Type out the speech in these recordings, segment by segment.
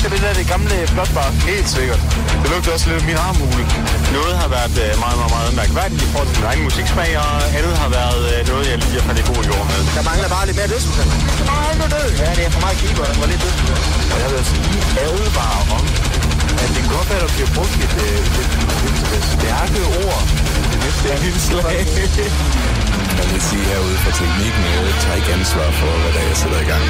Lugter det der det gamle blåtbar? Helt sikkert. Det lugter også lidt af min armhule. Noget har været øh, meget, meget, meget mærkværdigt i forhold til min egen musiksmag, og andet har været øh, noget, jeg lige har faldet i god jord med. Der mangler bare lidt mere dødsmusik. Der mangler død. Ja, det er for meget keeper og lidt dødsmusik. Og jeg vil altså lige advare om, at det godt være, at der bliver brugt et, øh, et, et, et stærke ord det næste indslag. Jeg vil sige herude fra teknikken, jeg tager ikke ansvar for, hvad der er, jeg sætter i gang.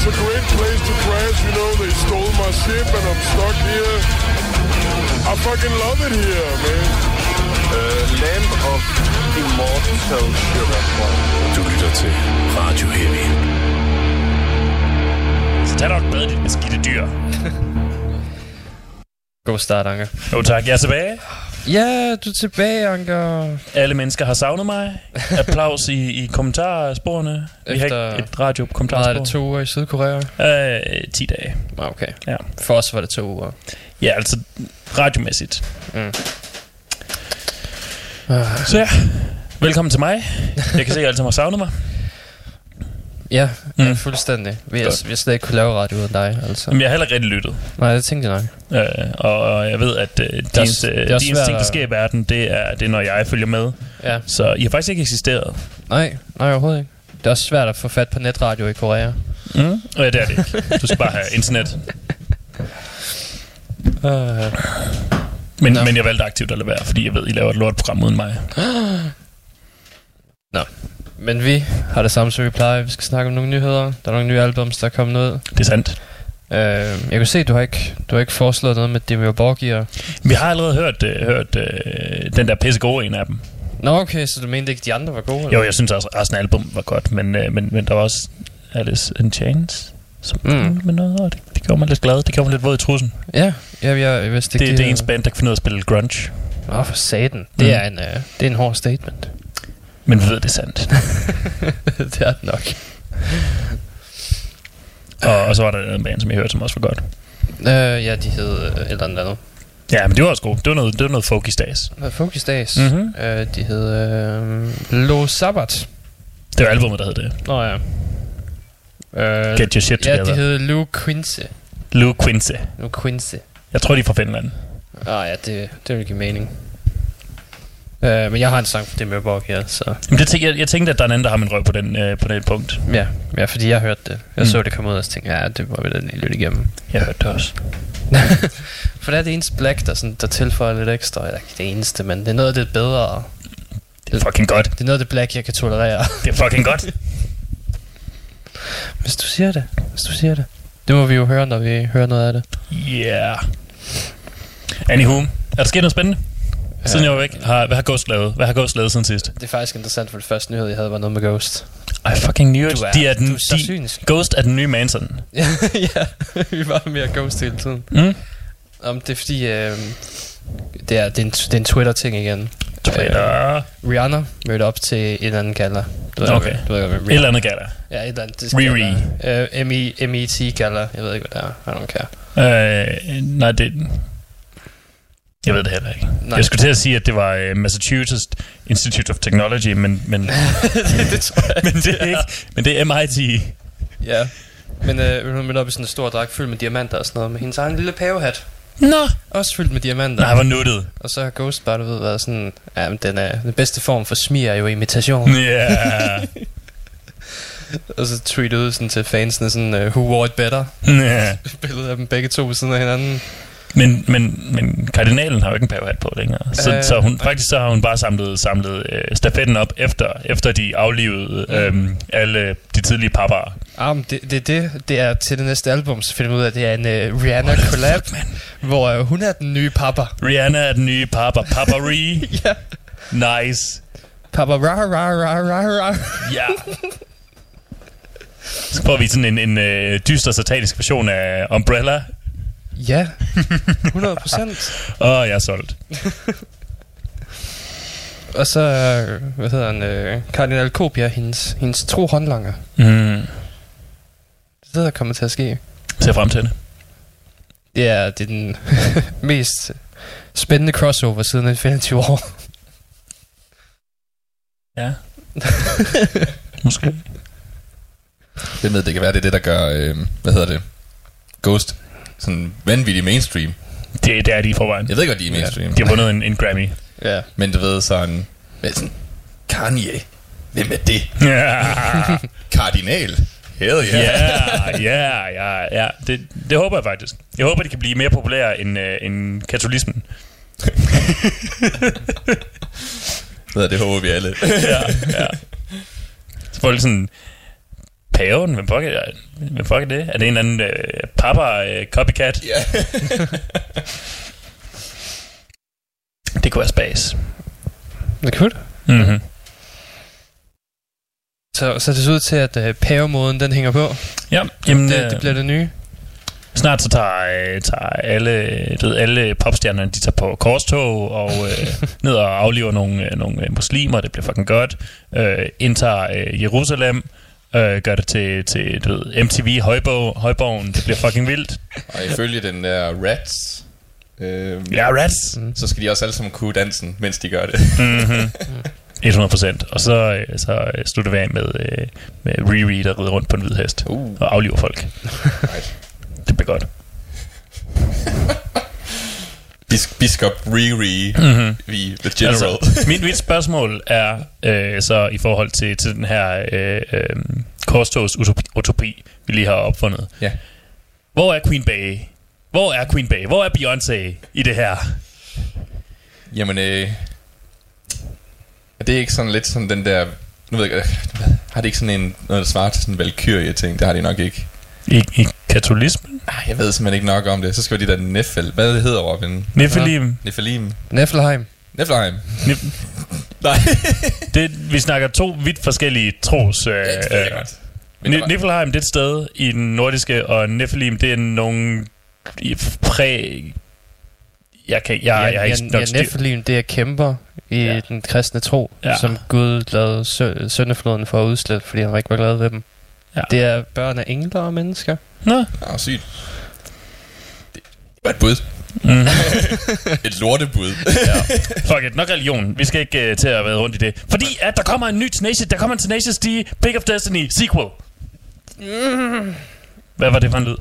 It's a great place to crash. You know, they stole my ship and I'm stuck here. I fucking love it here, man. Uh, Land of Immortal Sugar. Du lytter til Radio Heavy. Så tag dog et bad, dit beskidte dyr. God start, Anker. Jo tak, jeg er tilbage. Ja, du er tilbage, Anker. Alle mennesker har savnet mig. Applaus i, i kommentarsporene. Vi har Efter- ikke et radio er kommentarspor. det to uger i Sydkorea? Øh, 10 dage. Ah, Okay. Ja. For os var det to uger. Ja, altså radiomæssigt. Mm. Så ja, velkommen til mig. Jeg kan se, at I alle sammen har savnet mig. Ja, Mm. mm. fuldstændig. Vi har, vi har slet ikke kunne lave radio uden dig, altså. Men jeg har heller ikke rigtig lyttet. Nej, det tænkte jeg nok. Øh, og jeg ved, at øh, de også- eneste, det er de eneste ting, der sker i verden, det er, det er, når jeg følger med. Ja. Så I har faktisk ikke eksisteret. Nej, nej overhovedet ikke. Det er også svært at få fat på netradio i Korea. Mm. Og ja, det er det ikke. Du skal bare have internet. Uh, Men, Nå. men jeg valgte aktivt at lade være, fordi jeg ved, I laver et lortprogram uden mig. men vi har det samme, som vi plejer. Vi skal snakke om nogle nyheder. Der er nogle nye albums, der er kommet ud. Det er sandt. Uh, jeg kan se, du har ikke, du har ikke foreslået noget med Dimmy Borgir. Vi har allerede hørt, øh, hørt øh, den der pisse gode en af dem. Nå, okay, så du mente ikke, de andre var gode? eller? Jo, jeg synes også, at resten af album var godt, men, øh, men, men der var også Alice in Chains, som Mm. med noget, og det, det gjorde mig lidt glad. Det gjorde mig lidt våd i trussen. Ja, ja jeg, jeg vidste Det, ikke. det, det er de ens band, der kan finde ud af at spille grunge. Åh, for satan. Det, Mm. er en, uh, det er en hård statement. Men vi ved, det er sandt. det er det nok. og, og så var der en band, som jeg hørte, som også var godt. Uh, ja, de hed et eller andet. Ja, men det var også godt. Det var noget, det var noget stads. Hvad Focus Days? Mhm. Uh, de hed uh, Lo Sabbat. Det var albumet, der hed det. Nå ja. Uh, Get Your Shit ja, Together. de hed Lou Quince. Lou Quincy. Lou Quince. Jeg tror, de er fra Finland. Ah ja, det, det vil give mening. Uh, men jeg har en sang for det med Borg her, så... Men det tænkte, jeg, jeg tænkte, at der er en anden, der har min røv på den, øh, på den punkt. Ja, ja, fordi jeg hørte det. Jeg Mm. så det komme ud, og så tænkte jeg, ja, det var vi da lige lidt igennem. Jeg hørte det også. For det er det eneste black, der, sådan, der tilføjer lidt ekstra. Eller ikke det eneste, men det er noget af det bedre. Det er fucking godt. Det er noget af det black, jeg kan tolerere. Det er fucking godt. Hvis du siger det. Hvis du siger det. Det må vi jo høre, når vi hører noget af det. Yeah. Anywho, er der sket noget spændende? Siden jeg var væk. Har, hvad har Ghost lavet? Hvad har Ghost lavet siden sidst? Det er faktisk interessant, for det første nyhed, jeg havde, var noget med Ghost. I fucking knew it. Du er, de er den, du er så de, synsk. Ghost er den nye Manson. ja, vi var mere Ghost hele tiden. Mm? Om det er fordi, øh, det, er, det, er en, det er en Twitter-ting igen. Twitter. Øh, Rihanna mødte op til en eller anden gala. Du ved, Okay. Du ved, hvad Et eller andet gala. Ja, et eller andet. Det Riri. Uh, ME, MET gala. Jeg ved ikke, hvad det er. I don't care. Øh, nej, det... Jeg ved det heller ikke. Nej. Jeg skulle til at sige, at det var øh, Massachusetts Institute of Technology, men, men, det, det tror jeg men, det er ikke, men det er MIT. Ja. Men øh, hun mødte op i sådan en stor dragt fyldt med diamanter og sådan noget. Med hendes egen lille pavehat. Nå. Også fyldt med diamanter. Nej, hvor nuttet. Og så har Ghost bare, du ved, været sådan... Ja, men den, er, den bedste form for smir er jo imitation. Ja. og så tweetede sådan til fansene sådan... Uh, Who wore it better? Ja. Billede af dem begge to ved siden af hinanden. Men, men, men kardinalen har jo ikke en pavehat på længere. Så, Øh, så hun, faktisk så har hun bare samlet, samlet øh, stafetten op, efter, efter de aflivede øh, alle de tidlige papper. Ah, det, det, det, det er til det næste album, så finder ud af, at det er en uh, Rihanna collab, hvor uh, hun er den nye papa. Rihanna er den nye papa. Papa Ree. ja. Nice. Papa ra ra ra ra ra. Ja. Så får vi sådan en, en øh, dyster satanisk version af Umbrella. Ja, 100 procent. Åh, jeg er solgt. Og så, hvad hedder han, øh, Kardinal Kopia, hendes, hendes tro håndlanger. Mm. Det er det, der kommer til at ske. Ser frem til det. Det er, det er den mest spændende crossover siden Infinity War. Ja. Måske. Hvem ved, det kan være, det er det, der gør, øh, hvad hedder det, Ghost, sådan vanvittig mainstream. Det, det er de i forvejen. Jeg ved godt, de er mainstream. De har vundet en, en Grammy. Ja. Men du ved sådan, med sådan, Kanye, hvem er det? Ja, Kardinal? Hell yeah. ja, ja, ja. ja. Det, det håber jeg faktisk. Jeg håber, de kan blive mere populære end, øh, end katolismen. Det håber vi alle. ja, ja. Så folk sådan, paven, hvem fuck er, hvem fuck er det? Er det en eller anden øh, papa øh, copycat? ja. Det kunne være spas. Det kunne det. Mm-hmm. Så, så det ser ud til, at uh, pavemåden, den hænger på. Ja, jamen, Det, øh, det bliver det nye. snart så tager, øh, tager alle, du ved, alle popstjernerne, de tager på korstog og øh, ned og afliver nogle, øh, nogle øh, muslimer. Det bliver fucking godt. Øh, indtager øh, Jerusalem. Øh, gør det til, til du ved, MTV højborg, højborgen. Det bliver fucking vildt. Og ifølge den der Rats, øh, Ja, rats. så skal de også alle sammen kunne dansen, mens de gør det. Mm-hmm. 100 procent. Og så, øh, så øh, slutter vi af med, øh, med Riri, der rider rundt på en hvid hest Uh. og afliver folk. Right. Det bliver godt. Bis- Biskop Riri, Mm-hmm. vi the general. Altså, mit, mit spørgsmål er øh, så i forhold til, til den her øh, øh, korstogs utopi, utopi, vi lige har opfundet. Ja. Hvor er Queen Bay? Hvor er Queen Bay? Hvor er Beyoncé i det her? Jamen, øh, er det ikke sådan lidt sådan den der... Nu ved jeg øh, har det ikke sådan en, noget, der svarer til sådan en valkyrie-ting? Det har de nok ikke. I, i katolismen? Ah, Jeg ved simpelthen ikke nok om det. Så skal vi de der Neffel... Hvad det hedder, Robin? Nephilim? Nephilim? Neffelheim. Neffelheim? Nef- Nej. det, vi snakker to vidt forskellige tros... Øh, ja, det jeg godt. Der var- Niflheim, det er et sted i den nordiske, og Nephilim, det er nogle i- præ... Jeg kan... Jeg, Ja, jeg, jeg er ja, ikke nok ja. Nephilim, det er kæmper i Ja. den kristne tro, Ja. som Gud lavede sø- søndefloden for at udslette, fordi han ikke var glad ved dem. Ja. Ja. Det er børn af engler og mennesker. Nå. Ah, sygt. Det var et bud. Mm. Et lortebud. ja. Fuck it, nok religion. Vi skal ikke uh, til at være rundt i det. Fordi at der kommer en ny Tenacious, der kommer en Tenacious D, Pick of Destiny sequel. Hvad var det for en lyd?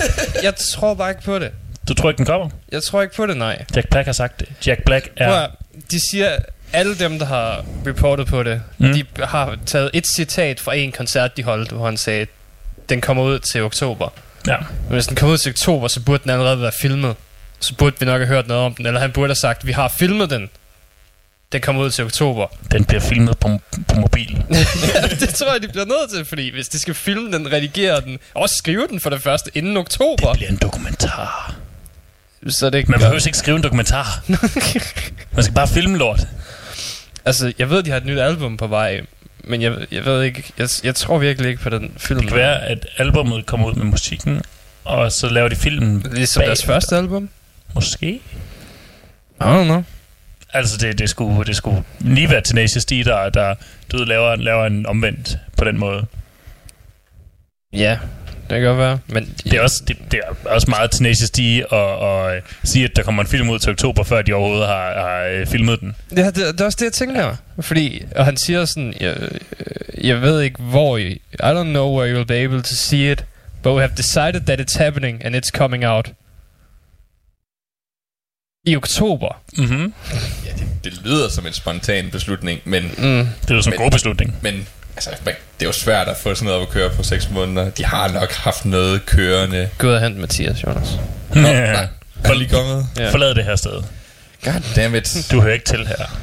Jeg tror bare ikke på det. Du tror ikke, den kommer? Jeg tror ikke på det, nej. Jack Black har sagt det. Jack Black Ja. er... de siger, alle dem, der har reportet på det, Mm. de har taget et citat fra en koncert, de holdt, hvor han sagde, den kommer ud til oktober. Ja. Men hvis den kommer ud til oktober, så burde den allerede være filmet. Så burde vi nok have hørt noget om den. Eller han burde have sagt, vi har filmet den. Den kommer ud til oktober. Den bliver filmet på, på mobil. ja, det tror jeg, de bliver nødt til, fordi hvis de skal filme den, redigere den, og også skrive den for det første inden oktober, Det bliver en dokumentar. så det ikke Man behøver ikke skrive en dokumentar. Man skal bare filme lort. Altså, jeg ved, de har et nyt album på vej, men jeg, jeg ved ikke, jeg, jeg tror virkelig ikke på den film. Det kan være, at albummet kommer ud med musikken, og så laver de filmen Ligesom deres bagefter. første album? Måske. I don't know. Altså, det, det, skulle, det skulle lige være Tenacious D, der, der du ved, laver, laver en omvendt på den måde. Ja, det kan godt være. Men Det er også, det, det er også meget Tenacious D at, at øh, sige, at der kommer en film ud til oktober, før de overhovedet har, har øh, filmet den. Ja, det, det er også det, jeg tænker. Fordi, og han siger sådan, jeg, øh, jeg ved ikke hvor I, I don't know where you'll be able to see it, but we have decided that it's happening, and it's coming out. I oktober. Mm-hmm. ja, det, det lyder som en spontan beslutning, men, Mm. Det er jo sådan en god beslutning. men altså, det er jo svært at få sådan noget op at køre på 6 måneder. De har nok haft noget kørende. Gå ud og hent Mathias, Jonas. Nå, Ja. nej. Han lige kommet? Ja. Forlad det her sted. God damn it. Du hører ikke til her.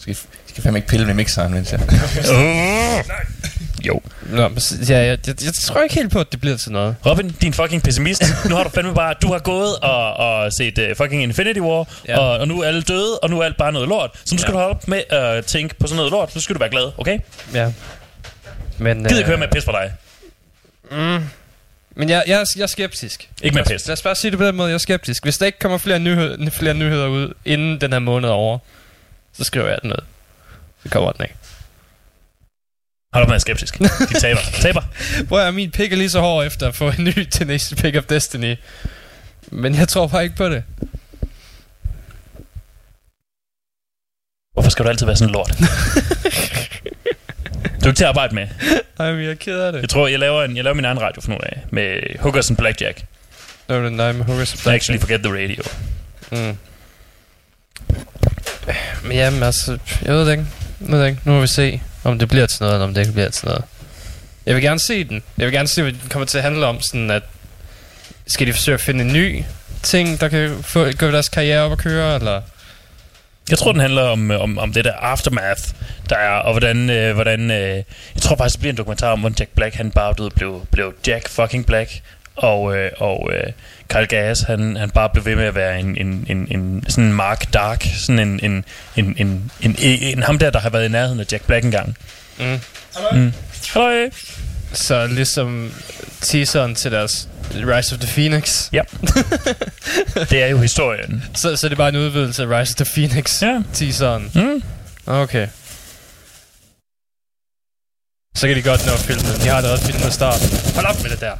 Skal, skal fandme ikke pille med mixeren, mens jeg... Uh. Jo. Nå, men, ja, jeg, jeg, jeg tror ikke helt på, at det bliver til noget. Robin, din fucking pessimist. Nu har du fandme bare... Du har gået og, og set uh, fucking Infinity War, ja. Og, og nu er alle døde, og nu er alt bare noget lort. Så nu skal Ja. du holde op med at tænke på sådan noget lort. Nu skal du være glad, okay? Ja. Men, Gider ikke høre med pis for dig. Mm, men jeg, jeg, er- jeg er skeptisk. Ikke med pis. Lad os bare sige det på den måde, jeg er skeptisk. Hvis der ikke kommer flere, nyhed, flere nyheder ud, inden den her måned er over, så skriver jeg den ud. Det kommer den ikke. Hold op med skeptisk. De taber. taber. Hvor er min pik er lige så hård efter at få en ny Tenacious Pick of Destiny. Men jeg tror bare ikke på det. Hvorfor skal du altid være sådan en lort? Du er ikke til at arbejde med. Ej, men jeg er ked af det. Jeg tror, jeg laver, en, jeg laver min egen radio for nu af. Med Hookers and Blackjack. Nå, men nej, med Hookers I actually forget the radio. Mm. Men jamen, altså, jeg ved det ikke. Jeg ved det ikke. Nu må vi se, om det bliver til noget, eller om det ikke bliver til noget. Jeg vil gerne se den. Jeg vil gerne se, hvad den kommer til at handle om. Sådan at, skal de forsøge at finde en ny ting, der kan få, gå deres karriere op og køre, eller... Jeg tror, den handler om, øh, om, om det der aftermath, der er, og hvordan... Øh, hvordan øh, jeg tror faktisk, det bliver en dokumentar om, hvordan Jack Black, han bare blev, blev Jack fucking Black. Og, øh, og øh, Carl Gass, han, han bare blev ved med at være en, en, en, en sådan en Mark Dark, sådan en, en, en, en, en, en, en ham der, der har været i nærheden af Jack Black engang. Mm. Mm. Hej. Så ligesom teaseren til deres Rise of the Phoenix. Ja. det er jo historien. Så, så det er bare en udvidelse af Rise of the Phoenix Ja. teaseren. Mm. Okay. Så kan de godt nå at filme den. De har allerede filmet start. Hold op med det der.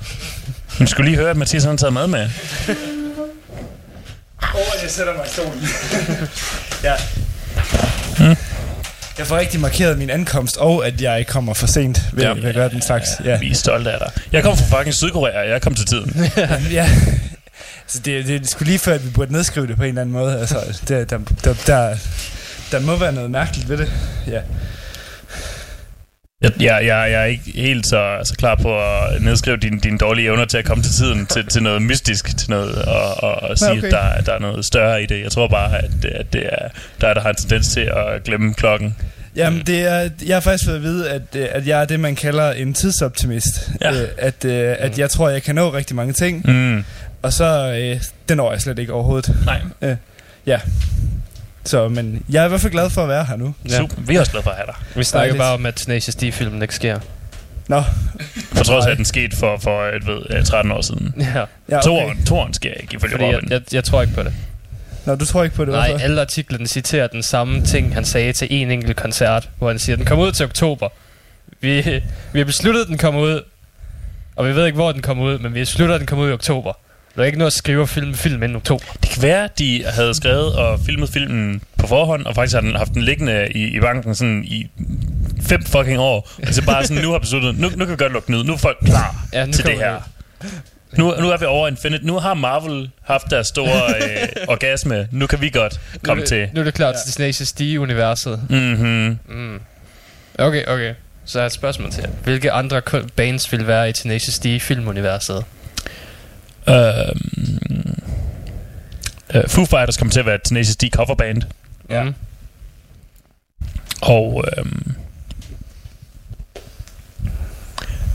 Du skulle lige høre, at Mathias har taget mad med. Åh, oh, jeg sætter mig i stolen. ja. Mm. Jeg får rigtig markeret min ankomst, og at jeg kommer for sent ved, Ja. ja. ved at gøre den slags. Ja. Vi er stolte af dig. Jeg kom fra fucking Sydkorea, og jeg kom til tiden. ja. Så det, det er sgu lige før, at vi burde nedskrive det på en eller anden måde. Altså, det, der, der, der, der må være noget mærkeligt ved det. Ja. Jeg, jeg, jeg, jeg er ikke helt så, så klar på at nedskrive dine din dårlige evner til at komme til tiden til, til noget mystisk, til noget, og, og, og sige, okay. at der, der er noget større i det. Jeg tror bare, at, at det er der, der har en tendens til at glemme klokken. Jamen, det er, jeg har faktisk fået at vide, at, øh, at jeg er det, man kalder en tidsoptimist. Ja. Øh, At, øh, at jeg tror, jeg kan nå rigtig mange ting, Mm. og så øh, det når jeg slet ikke overhovedet. Nej, Så, men jeg er i hvert fald glad for at være her nu. Ja. super. Vi er også glade for at have dig. Vi snakker bare om, at Tenacious D-filmen ikke sker. Nå, For trods af, at den skete for, for et, ved, øh, 13 år siden. Ja, ja, okay. Toren, toren sker ikke, ifølge fordi jeg, jeg, jeg tror ikke på det. Nå, du tror ikke på det, Nej, hvorfor? alle artiklerne citerer den samme ting, han sagde til en enkelt koncert, hvor han siger, den kommer ud til oktober. Vi, vi har besluttet, at den kommer ud, og vi ved ikke, hvor den kommer ud, men vi beslutter, at den kommer ud i oktober. Der er ikke noget at skrive og filme film inden oktober. Det kan være, de havde skrevet og filmet filmen på forhånd, og faktisk har den haft den liggende i, i banken sådan i fem fucking år. Altså bare sådan, nu har besluttet, nu, nu kan vi godt lukke den ud. Nu er folk klar Ja, nu til det her. Nu, nu er vi over Infinite. Nu har Marvel haft deres store øh, orgasme. Nu kan vi godt komme nu, til. det- Nu er det klart Ja. til Tenacious D-universet. Mm-hmm. Mm. Okay, okay. Så jeg har et spørgsmål til jer. Hvilke andre bands vil være i Tenacious D-filmuniverset? Øhm, øh, Foo Fighters kommer til at være et Tenacious D coverband. Ja. Mm. Og øhm,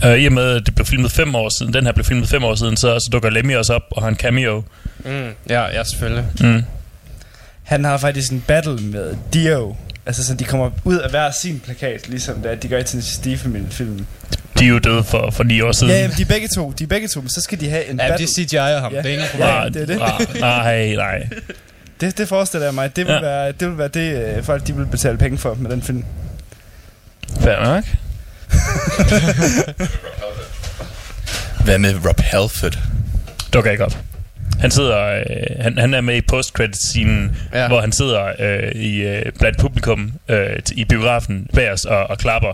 øh, i og med, at det blev filmet fem år siden, den her blev filmet fem år siden, så, så dukker Lemmy også op og har en cameo. Mm. Ja, ja, selvfølgelig. Mm. Han har faktisk en battle med Dio. Altså, så de kommer ud af hver sin plakat, ligesom det, er, de gør i Tennessee Steve filmen. De er jo døde for, for ni år siden. Ja, jamen, de er begge to. De er begge to, men så skal de have en Ja, battle. de CGI'er ham. Ja. Det er ingen Ja, problem. det er det. Ah, nej, nej. Det, det forestiller jeg mig. Det vil, Ja. ja. være, det vil være det, øh, folk de vil betale penge for med den film. Fair nok. Hvad med Rob Halford? Dukker ikke op. Han sidder, øh, han, han er med i post scenen, Ja. hvor han sidder øh, i øh, blandt publikum øh, t- i biografen bag os og, og klapper.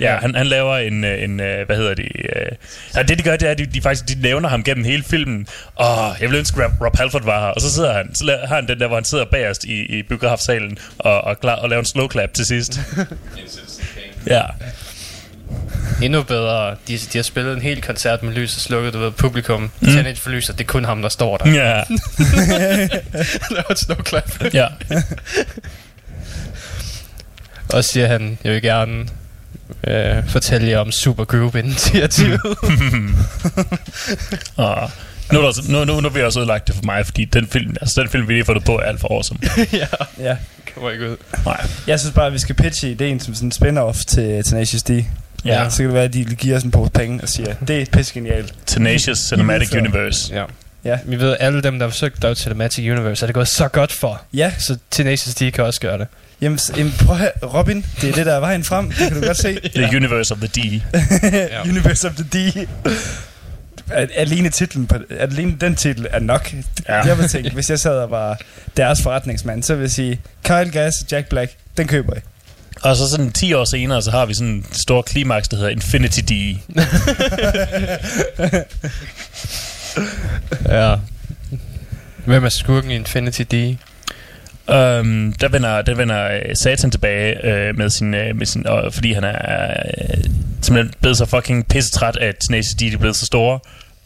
Ja, Ja. han, han laver en, øh, en øh, hvad hedder det, øh, ja, det de gør, det er, at de, de faktisk de nævner ham gennem hele filmen. Åh, jeg vil ønske, at Rob, Halford var her. Og så sidder han, så har han den der, hvor han sidder bagerst i, i biografsalen og, og, klar, og laver en slow clap til sidst. ja. Endnu bedre. De, de har spillet en hel koncert med lys og slukket, du ved, publikum. Mm. Tænder et for lys, og det er kun ham, der står der. Ja. Laver et slow clap. ja. Og så siger han, jeg vil gerne øh, fortælle jer om Supergroup-initiativet. Og nu, er der, nu, nu, nu vil jeg også ødelagt det for mig, fordi den film, altså den film, vi lige har fundet på, er alt for awesome. ja, Ja. kommer ikke ud. Nej. Jeg synes bare, at vi skal pitche ideen som sådan en spin-off til Tenacious D. Ja. Så kan det være, at de giver os en pose penge og siger, det er pisse genialt. Tenacious Cinematic Universe. Ja. Ja. Vi ved, alle dem, der har forsøgt Dog Cinematic Universe, er det gået så godt for. Ja, Så Tenacious D kan også gøre det. jamen, prøv at høre, Robin, det er det, der er vejen frem. Det kan du godt se. The Universe of the D. Ja. Universe of the D. Al- Alene, titlen på, alene den titel er nok. Ja. Ja. Jeg vil tænke, hvis jeg sad og var deres forretningsmand, så vil jeg sige, Kyle Gass Jack Black, den køber jeg. Og så sådan 10 år senere, så har vi sådan en stor klimaks, der hedder Infinity D. Ja. Hvem er skurken i Infinity D? Um, der vender, der vender øh, Satan tilbage øh, med sin, øh, med sin og, fordi han er øh, simpelthen blevet så fucking pissetræt at Tenacious D er blevet så store,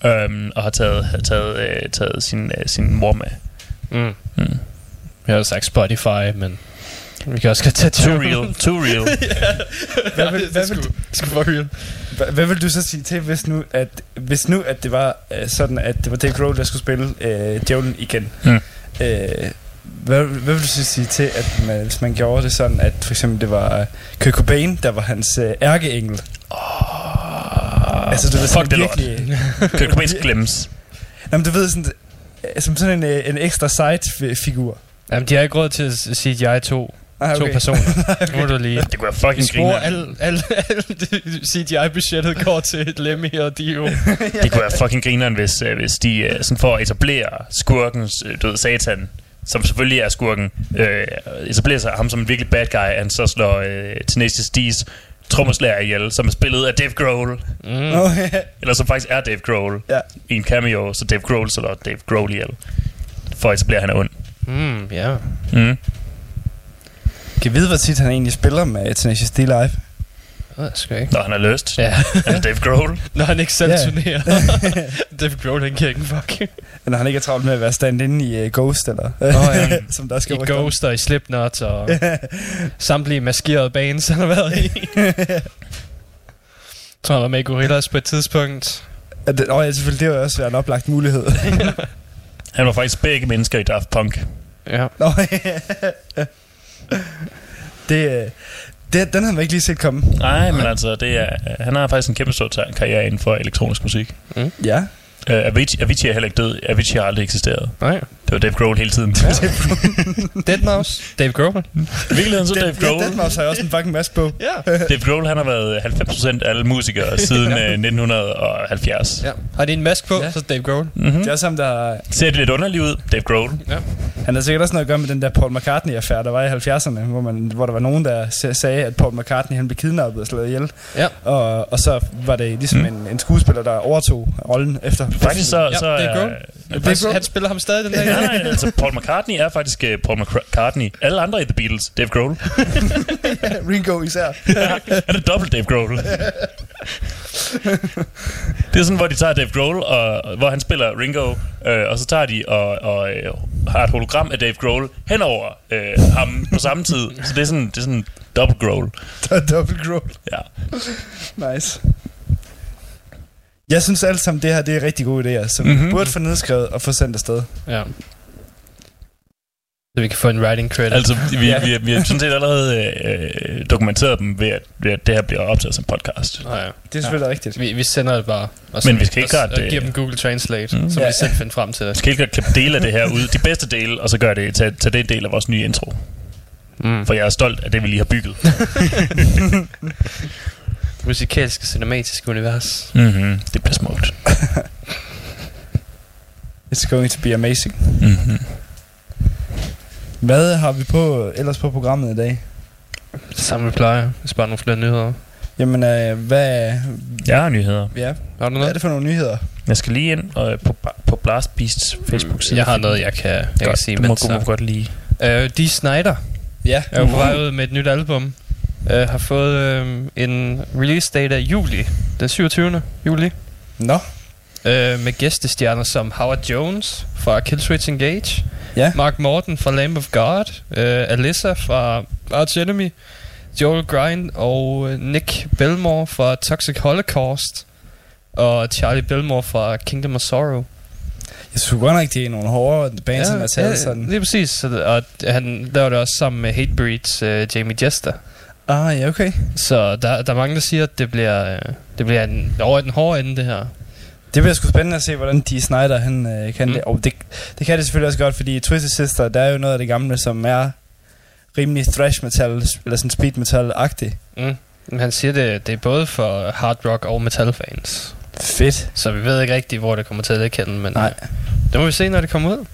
um, og har taget, har taget, øh, taget sin, øh, sin mor med. Mm. Mm. Jeg har sagt Spotify, men vi kan også godt tage Too real, too real. Hvad vil, hvad, vil, Skal for real. hvad, hvad vil du så sige til, hvis nu, at, hvis nu, at det var øh, sådan, at det var Dave Grohl, der skulle spille øh, Djævlen igen? Mm. Øh, hvad, hvad vil du så sige til, at man, hvis man gjorde det sådan, at for eksempel det var øh, Kurt Cobain, der var hans øh, ærkeengel? Oh, altså, du ved, fuck det lort. virkelig... Kurt Cobain glemmes. Nå, men du ved, sådan, øh, som sådan en, øh, en ekstra side-figur. Jamen, de har ikke råd til at sige, at jeg er to, Ah, to personer. Nu må du lige... Det kunne være fucking Spor griner. al, al, al CGI-budgettet går til Lemmy og Dio. Det kunne være fucking grineren, hvis, øh, hvis de øh, sådan for at etablere skurkens, øh, du ved, satan, som selvfølgelig er skurken, øh, etablerer sig ham som en virkelig bad guy, han så slår øh, Tenacious D's trommeslager ihjel, som er spillet af Dave Grohl, Mm. Okay. eller som faktisk er Dave Grohl, Ja. i en cameo, så Dave Grohl slår Dave Grohl ihjel, for at etablere, at han er ond. Mm, ja. Mm. Kan vide, hvor tit han egentlig spiller med Tenacious D live? Det sgu ikke. Når han er løst. Ja, Han er Dave Grohl. når han ikke selv Ja. turnerer. David Grohl, han kan ikke en fuck. Eller han ikke er travlt med at være stand-in i uh, Ghost, eller Åh, ja. som der skal I Ghost og i Slipknot og samtlige maskerede bands, han har været i. Jeg tror, han var med i Gorillaz på et tidspunkt. Ja, det, åh, ja, selvfølgelig, det var også være en oplagt mulighed. Han var faktisk begge mennesker i Daft Punk. Ja. Nå, ja. Det, øh, det, den havde man ikke lige set komme. Nej, men altså, det er, han har faktisk en kæmpe stor karriere inden for elektronisk musik. Ja. Uh, Avicii, Avicii er heller ikke død. Avicii har aldrig eksisteret. Nej. Det var Dave Grohl hele tiden. Deadmau5. Dave Grohl. I virkeligheden så Dave Ja, Grohl. den har jeg også en fucking masse på. Ja. Dave Grohl, han har været 90% af alle musikere siden uh, 1970. ja. Har de en mask på, Ja. så er Dave Grohl. Mm-hmm. Det er også ham, der... Ser det lidt underligt ud, Dave Grohl? Han har sikkert også noget at gøre med den der Paul McCartney-affære, der var i 70'erne, hvor, man, hvor der var nogen, der sa- sagde, at Paul McCartney han blev kidnappet og slået ihjel. Ja. Og, og så var det ligesom Mm. en, en skuespiller, der overtog rollen efter. Faktisk så, Ja, så Dave. Grohl. Dave Han, Grohl. han spiller ham stadig den dag. Nej, nej, altså Paul McCartney er faktisk uh, Paul McCartney. Alle andre i The Beatles, Dave Grohl. Ringo især. Han er dobbelt Dave Grohl. det er sådan, hvor de tager Dave Grohl, og, hvor han spiller Ringo, øh, og så tager de og, og øh, har et hologram af Dave Grohl henover øh, ham på samme tid. Så det er sådan, det er sådan. Der er double growl. Ja. Nice. Jeg synes alt sammen, det her det er rigtig gode idéer, som Mhm. mm-hmm. burde få nedskrevet og få sendt afsted. Ja. Så vi kan få en writing credit. Altså, vi, Ja. vi, vi har sådan set allerede øh, dokumenteret dem ved at, ved, at det her bliver optaget som podcast. Nå, ja. Det er selvfølgelig ja. rigtigt. Vi, vi sender det bare. Og Men vi skal ikke gøre det- Og giver dem Google Translate, Mm. så Ja. vi selv finder frem til Vi skal ikke klippe dele af det her ud, de bedste dele, og så gøre det, tage, tage det del af vores nye intro. Mm. For jeg er stolt af det, vi lige har bygget. Musikalske cinematiske univers. Mm-hmm. Det bliver smukt. It's going to be amazing. Mm-hmm. Hvad har vi på ellers på programmet i dag? Samme vi plejer. Hvis bare nogle flere nyheder. Jamen, øh, hvad, Jeg har nyheder. ja, Har du hvad er noget? det for nogle nyheder? Jeg skal lige ind og, på, på Blast Beasts Facebook-side. Jeg har noget, jeg kan, jeg kan sige. Du må, mens du må så. godt lige... Øh, Dee Snyder Ja, er jo på vej ud med et nyt album. Øh, har fået øh, en release date af juli. Den 27. juli. Nå, Øh, med gæstestjerner som Howard Jones fra Killswitch Engage. Ja. Mark Morton fra Lamb of God. Øh, Alyssa fra Arch Enemy. Joel Grind og øh, Nick Belmore fra Toxic Holocaust. Og Charlie Belmore fra Kingdom of Sorrow. jeg synes godt nok, det er nogle hårde bands, ja, der er taget sådan. Lige præcis. Og han laver det også sammen med Hatebreeds uh, Jamie Jester. Ah, ja, okay. Så der, der er mange, der siger, at det bliver, øh, det bliver en, over den hårde ende, det her. Det bliver sgu spændende at se, hvordan de Snyder han øh, kan Mm. det. Og det, det kan det selvfølgelig også godt, fordi Twisted Sister, der er jo noget af det gamle, som er rimelig thrash metal, eller sådan speed metal-agtigt. Mm. Men han siger, det, det er både for hard rock og metal fans. Fedt. Så vi ved ikke rigtigt, hvor det kommer til at ligge men Nej. øh, det må vi se, når det kommer ud.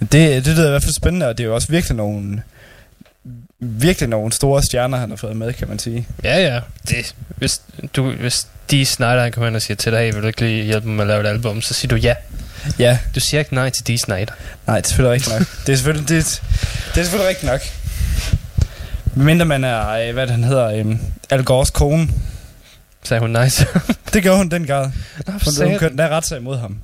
Det, det lyder i hvert fald spændende, og det er jo også virkelig nogle virkelig nogle store stjerner, han har fået med, kan man sige. Ja, ja. Det, hvis, du, hvis de Snyder kommer ind og siger til dig, hey, vil du ikke lige hjælpe mig med at lave et album, så siger du ja. Ja, Du siger ikke nej til de Snyder. nej, det er selvfølgelig rigtigt nok. det er selvfølgelig, det, er- det er selvfølgelig rigtigt nok. Mindre man er, øh, hvad han hedder, um, Al Gores kone. Sagde hun nice. Det gjorde hun dengang. Nå, Hun, hun kørte satan. der ret sig imod ham.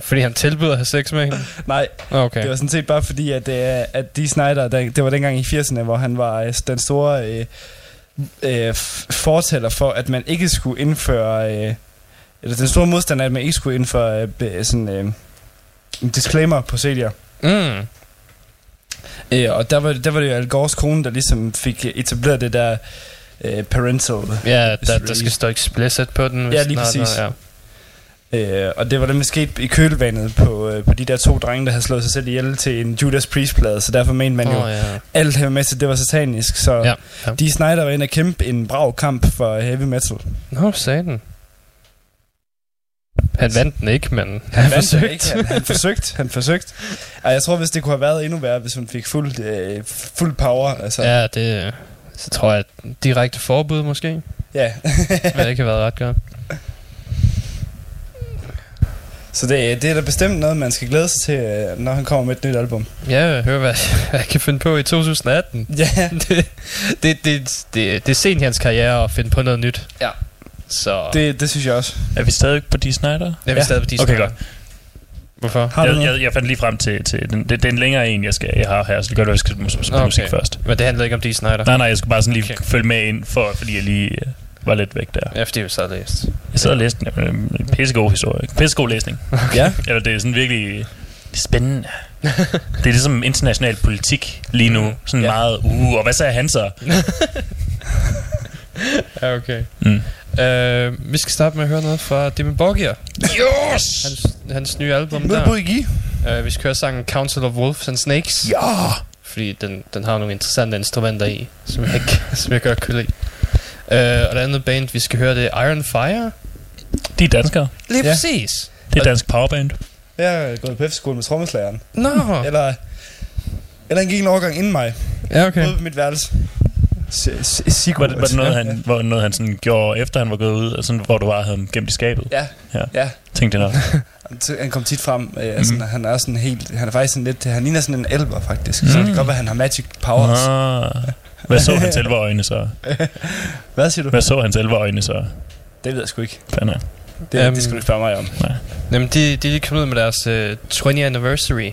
Fordi han tilbyder at have sex med hende. Nej, Okay. Det var sådan set bare fordi, at, øh, at Dee Snyder, der, det var dengang i 80'erne, hvor han var øh, den store øh, øh, fortæller for, at man ikke skulle indføre, øh, eller den store modstander, at man ikke skulle indføre øh, sådan, øh, en disclaimer på CD'er. Mm. Øh, og der var, der var det jo Al Gores kone, der ligesom fik etableret det der øh, parental. Ja, der, der skal stå explicit på den. hvis Ja, lige præcis. noget, Øh, og det var nemlig sket i kølvandet på, øh, på de der to drenge, der havde slået sig selv ihjel til en Judas Priest-plade, så derfor mente man ja. jo, Oh, ja. alt heavy metal, det var satanisk, så Ja, ja. Dee Snyder var inde og kæmpe en brav kamp for heavy metal. Nå, sagde den. Han vandt den ikke, men han, vandt forsøgte. ikke. Han, han forsøgte, han forsøgte. Og jeg tror, hvis det kunne have været endnu værre, hvis hun fik fuld, øh, fuld power. Altså, Ja, det... Så tror jeg, direkte forbud måske. ja. Det kan være ret godt. Så det, det er da bestemt noget, man skal glæde sig til, øh, når han kommer med et nyt album. Ja, hør hvad jeg kan finde på i 2018. Ja, det, det, det, det, det er sent i hans karriere at finde på noget nyt. Ja. Så det, det synes jeg også. Er vi stadig på de Snyder? jeg vil ja. stadig på de Okay, snakker. godt. Hvorfor? Har du Jeg, noget? jeg, jeg fandt lige frem til, til den, det, det er en længere en, jeg, skal, jeg har her, så det gør, at jeg skal spille Okay. musik først. Men det handler ikke om de Snyder. Nej, nej, jeg skal bare sådan lige Okay. okay. følge med ind, for, fordi jeg lige øh, var lidt væk der. Ja, fordi vi så har læst. Jeg sad og læste den. øh, en Pissegod historie. Pissegod læsning. Ja. Eller det er sådan virkelig det er spændende. det er ligesom international politik lige nu. Sådan Ja. meget, uh, og hvad sagde han så? Ja, okay. Mm. Uh, vi skal starte med at høre noget fra Dimmy Borgir. Yes! Hans, hans nye album Med der. Iggy. Uh, vi skal høre sangen Council of Wolves and Snakes. Ja. Fordi den, den har nogle interessante instrumenter i, som jeg, som jeg godt kunne lide. Uh, og det andet band, vi skal høre, det er Iron Fire. De er danskere. Lige Ja. præcis. Det er dansk powerband. Jeg er gået på efterskole med trommeslageren. Nå. Eller, eller han gik en overgang inden mig. Ja, Okay. Ude på mit værelse. Var det, var det noget, han, var noget, han sådan gjorde, efter han var gået ud, og sådan, hvor du bare havde ham gemt i skabet? Ja, Ja. ja. Tænkte jeg nok. Han kom tit frem. Øh, mm. sådan, han er sådan helt... Han er faktisk sådan lidt... Han ligner sådan en elver, faktisk. Mm. Så det kan godt være, at han har magic powers. Ah. Hvad så hans elverøjne så? Hvad siger du? Hvad så hans elverøjne så? Det ved jeg sgu ikke. Fanden er. Det, Øhm, det skal du spørge mig om. Jamen, de, de er lige kommet ud med deres uh, 20 anniversary.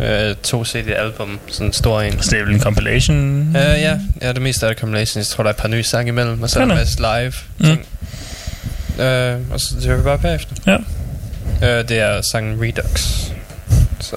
Uh, to CD-album. Sådan en stor en. Så det er vel en compilation? Uh, ja, ja, det meste af det compilations. Jeg tror, der er et par nye sange imellem, og så er der masse live Mm. ting. Uh, og så det hører vi bare bagefter. Ja. Uh, det er sangen Redux. Så...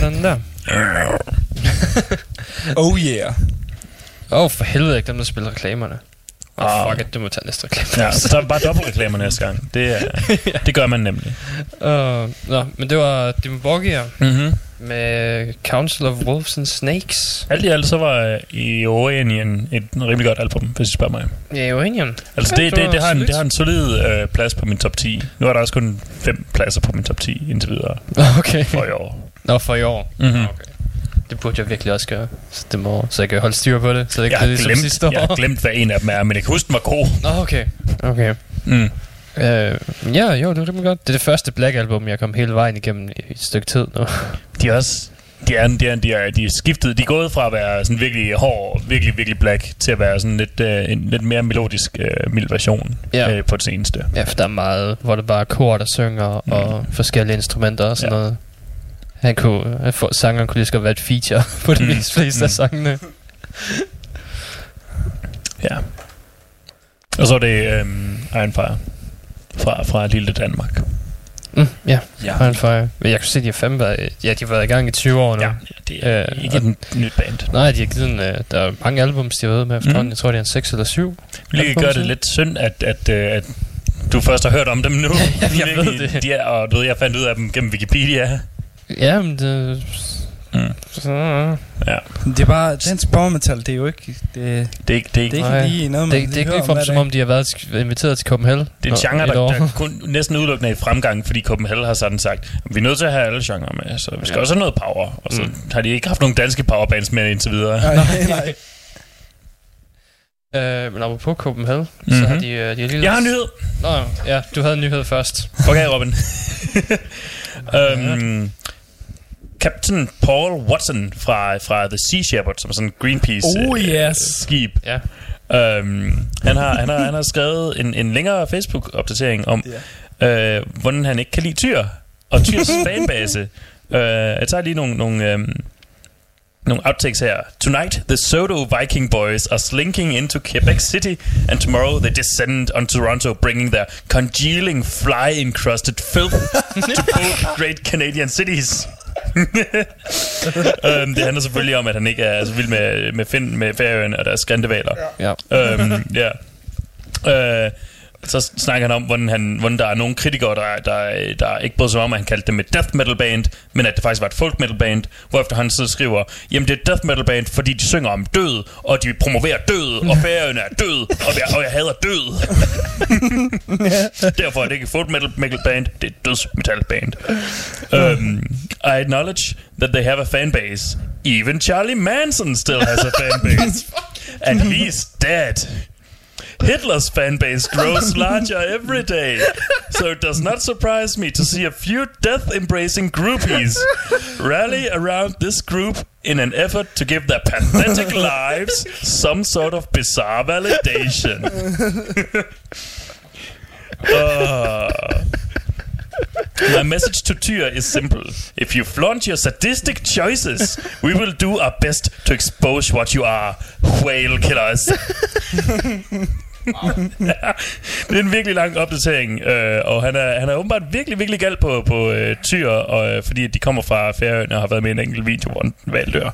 Sådan der. Oh yeah. Åh, oh, for helvede, ikke dem, der spiller reklamerne. Åh, Ah. oh, fuck it, du må tage næste reklame. Ja, så der er bare dobbeltreklamer næste gang. Det, er, det gør man nemlig. Uh, nå, men det var Dimmu Borgir Mm-hmm. med Council of Wolves and Snakes. Alt i alt så var øh, i Oranien et rimelig godt album, hvis I spørger mig. Ja, Uranium. Altså Ja, det, det det, har en, det har en solid øh, plads på min top 10. Nu er der også kun fem pladser på min top 10 indtil videre Okay. for i år. Nå, for i år. Mm-hmm. Okay. Det burde jeg virkelig også gøre. Så, det må, så jeg kan holde styr på det, så det ikke Jeg, bliver ligesom sidste glemt, år. jeg har glemt, hvad en af dem er, men jeg kan huske, den var god. Nå, okay. Okay. Mm. Uh, ja, jo, det var rimelig godt. Det er det første Black album, jeg kom hele vejen igennem i et stykke tid nu. De er også... De er, de, er, de, er, de er skiftet. De er gået fra at være sådan virkelig hård, virkelig, virkelig black, til at være sådan lidt, øh, en lidt mere melodisk, øh, mild version Ja. øh, på det seneste. Ja, for der er meget, hvor det bare er kor, der synger, mm. og forskellige instrumenter og sådan ja. noget. Han kunne, han får, sangeren kunne lige så godt være et feature på de Mm. mm. mest fleste mm. Mm. af sangene. Ja. Og så er det øhm, Iron Fire fra, fra Lille Danmark. Mm, ja, Ja. Iron Fire. Men jeg kunne se, at de har fandme været, ja, de har været i gang i 20 år nu. Ja, det er Øh, ikke et nyt band. Nej, de har givet en, øh, der er mange albums, de har været med efterhånden. Mhm. Jeg tror, det er en 6 eller 7. Hvilket Album, gør det lidt synd, at, at, øh, at du først har hørt om dem nu. jeg ved det. De er, og du ved, jeg fandt ud af dem gennem Wikipedia. Ja, men det... Mm. Så, Ja. Det er bare, dansk power metal, det er jo ikke, det, Det er ikke, det er ikke det er Nej. ikke lige noget, man det, det er ikke ligefrem hver som om, de har været inviteret til Copenhagen. Det er en genre, der, der kun næsten udelukkende er i fremgang, fordi Copenhagen har sådan sagt, vi er nødt til at have alle genrer med, så vi skal Ja. også have noget power. Og så Mm. har de ikke haft nogen danske powerbands med indtil videre. Nej, nej. Øh, men apropos Copenhagen, mm-hmm. så Mhm. har de, øh, de har lige Jeg har en nyhed. Nå, ja, du havde en nyhed først. Okay, Robin. um, Captain Paul Watson fra, fra The Sea Shepherd, som er sådan en Greenpeace Oh, øh, yes. skib. Ja. Um, han, har, han, har, han har skrevet en, en længere Facebook-opdatering om, øh, hvordan han ikke kan lide Tyr, og Tyrs fanbase. Uh, jeg tager lige nogle, nogle, um, nogle outtakes her. Tonight, the Soto Viking boys are slinking into Quebec City, and tomorrow they descend on Toronto, bringing their congealing, fly-encrusted filth to both great Canadian cities. Um, det handler selvfølgelig om, at han ikke er så vild med, med, Finn, med Færøerne og deres skrindevaler. Ja. Øhm, ja. Øh, så snakker han om, hvordan, han, hvordan der er nogle kritikere, der, der, der ikke bryder sig om, at han kaldte dem et death metal band, men at det faktisk var et folk metal band, hvorefter han så skriver, jamen det er et death metal band, fordi de synger om død, og de promoverer død, og færøerne er død, og jeg, og jeg hader død. Derfor er det ikke et folk metal, metal band, det er et dødsmetal band. Um, I acknowledge that they have a fan base. Even Charlie Manson still has a fan base. and he's dead. Hitler's fan base grows larger every day, so it does not surprise me to see a few death embracing groupies rally around this group in an effort to give their pathetic lives some sort of bizarre validation. Uh, my message to Tyr is simple. If you flaunt your sadistic choices, we will do our best to expose what you are. Whale killers. det er en virkelig lang opdatering, øh, og han er, han er åbenbart virkelig, virkelig galt på, på øh, Tyr, og, øh, fordi de kommer fra Færøerne og har været med i en enkelt video, hvor en valg dør.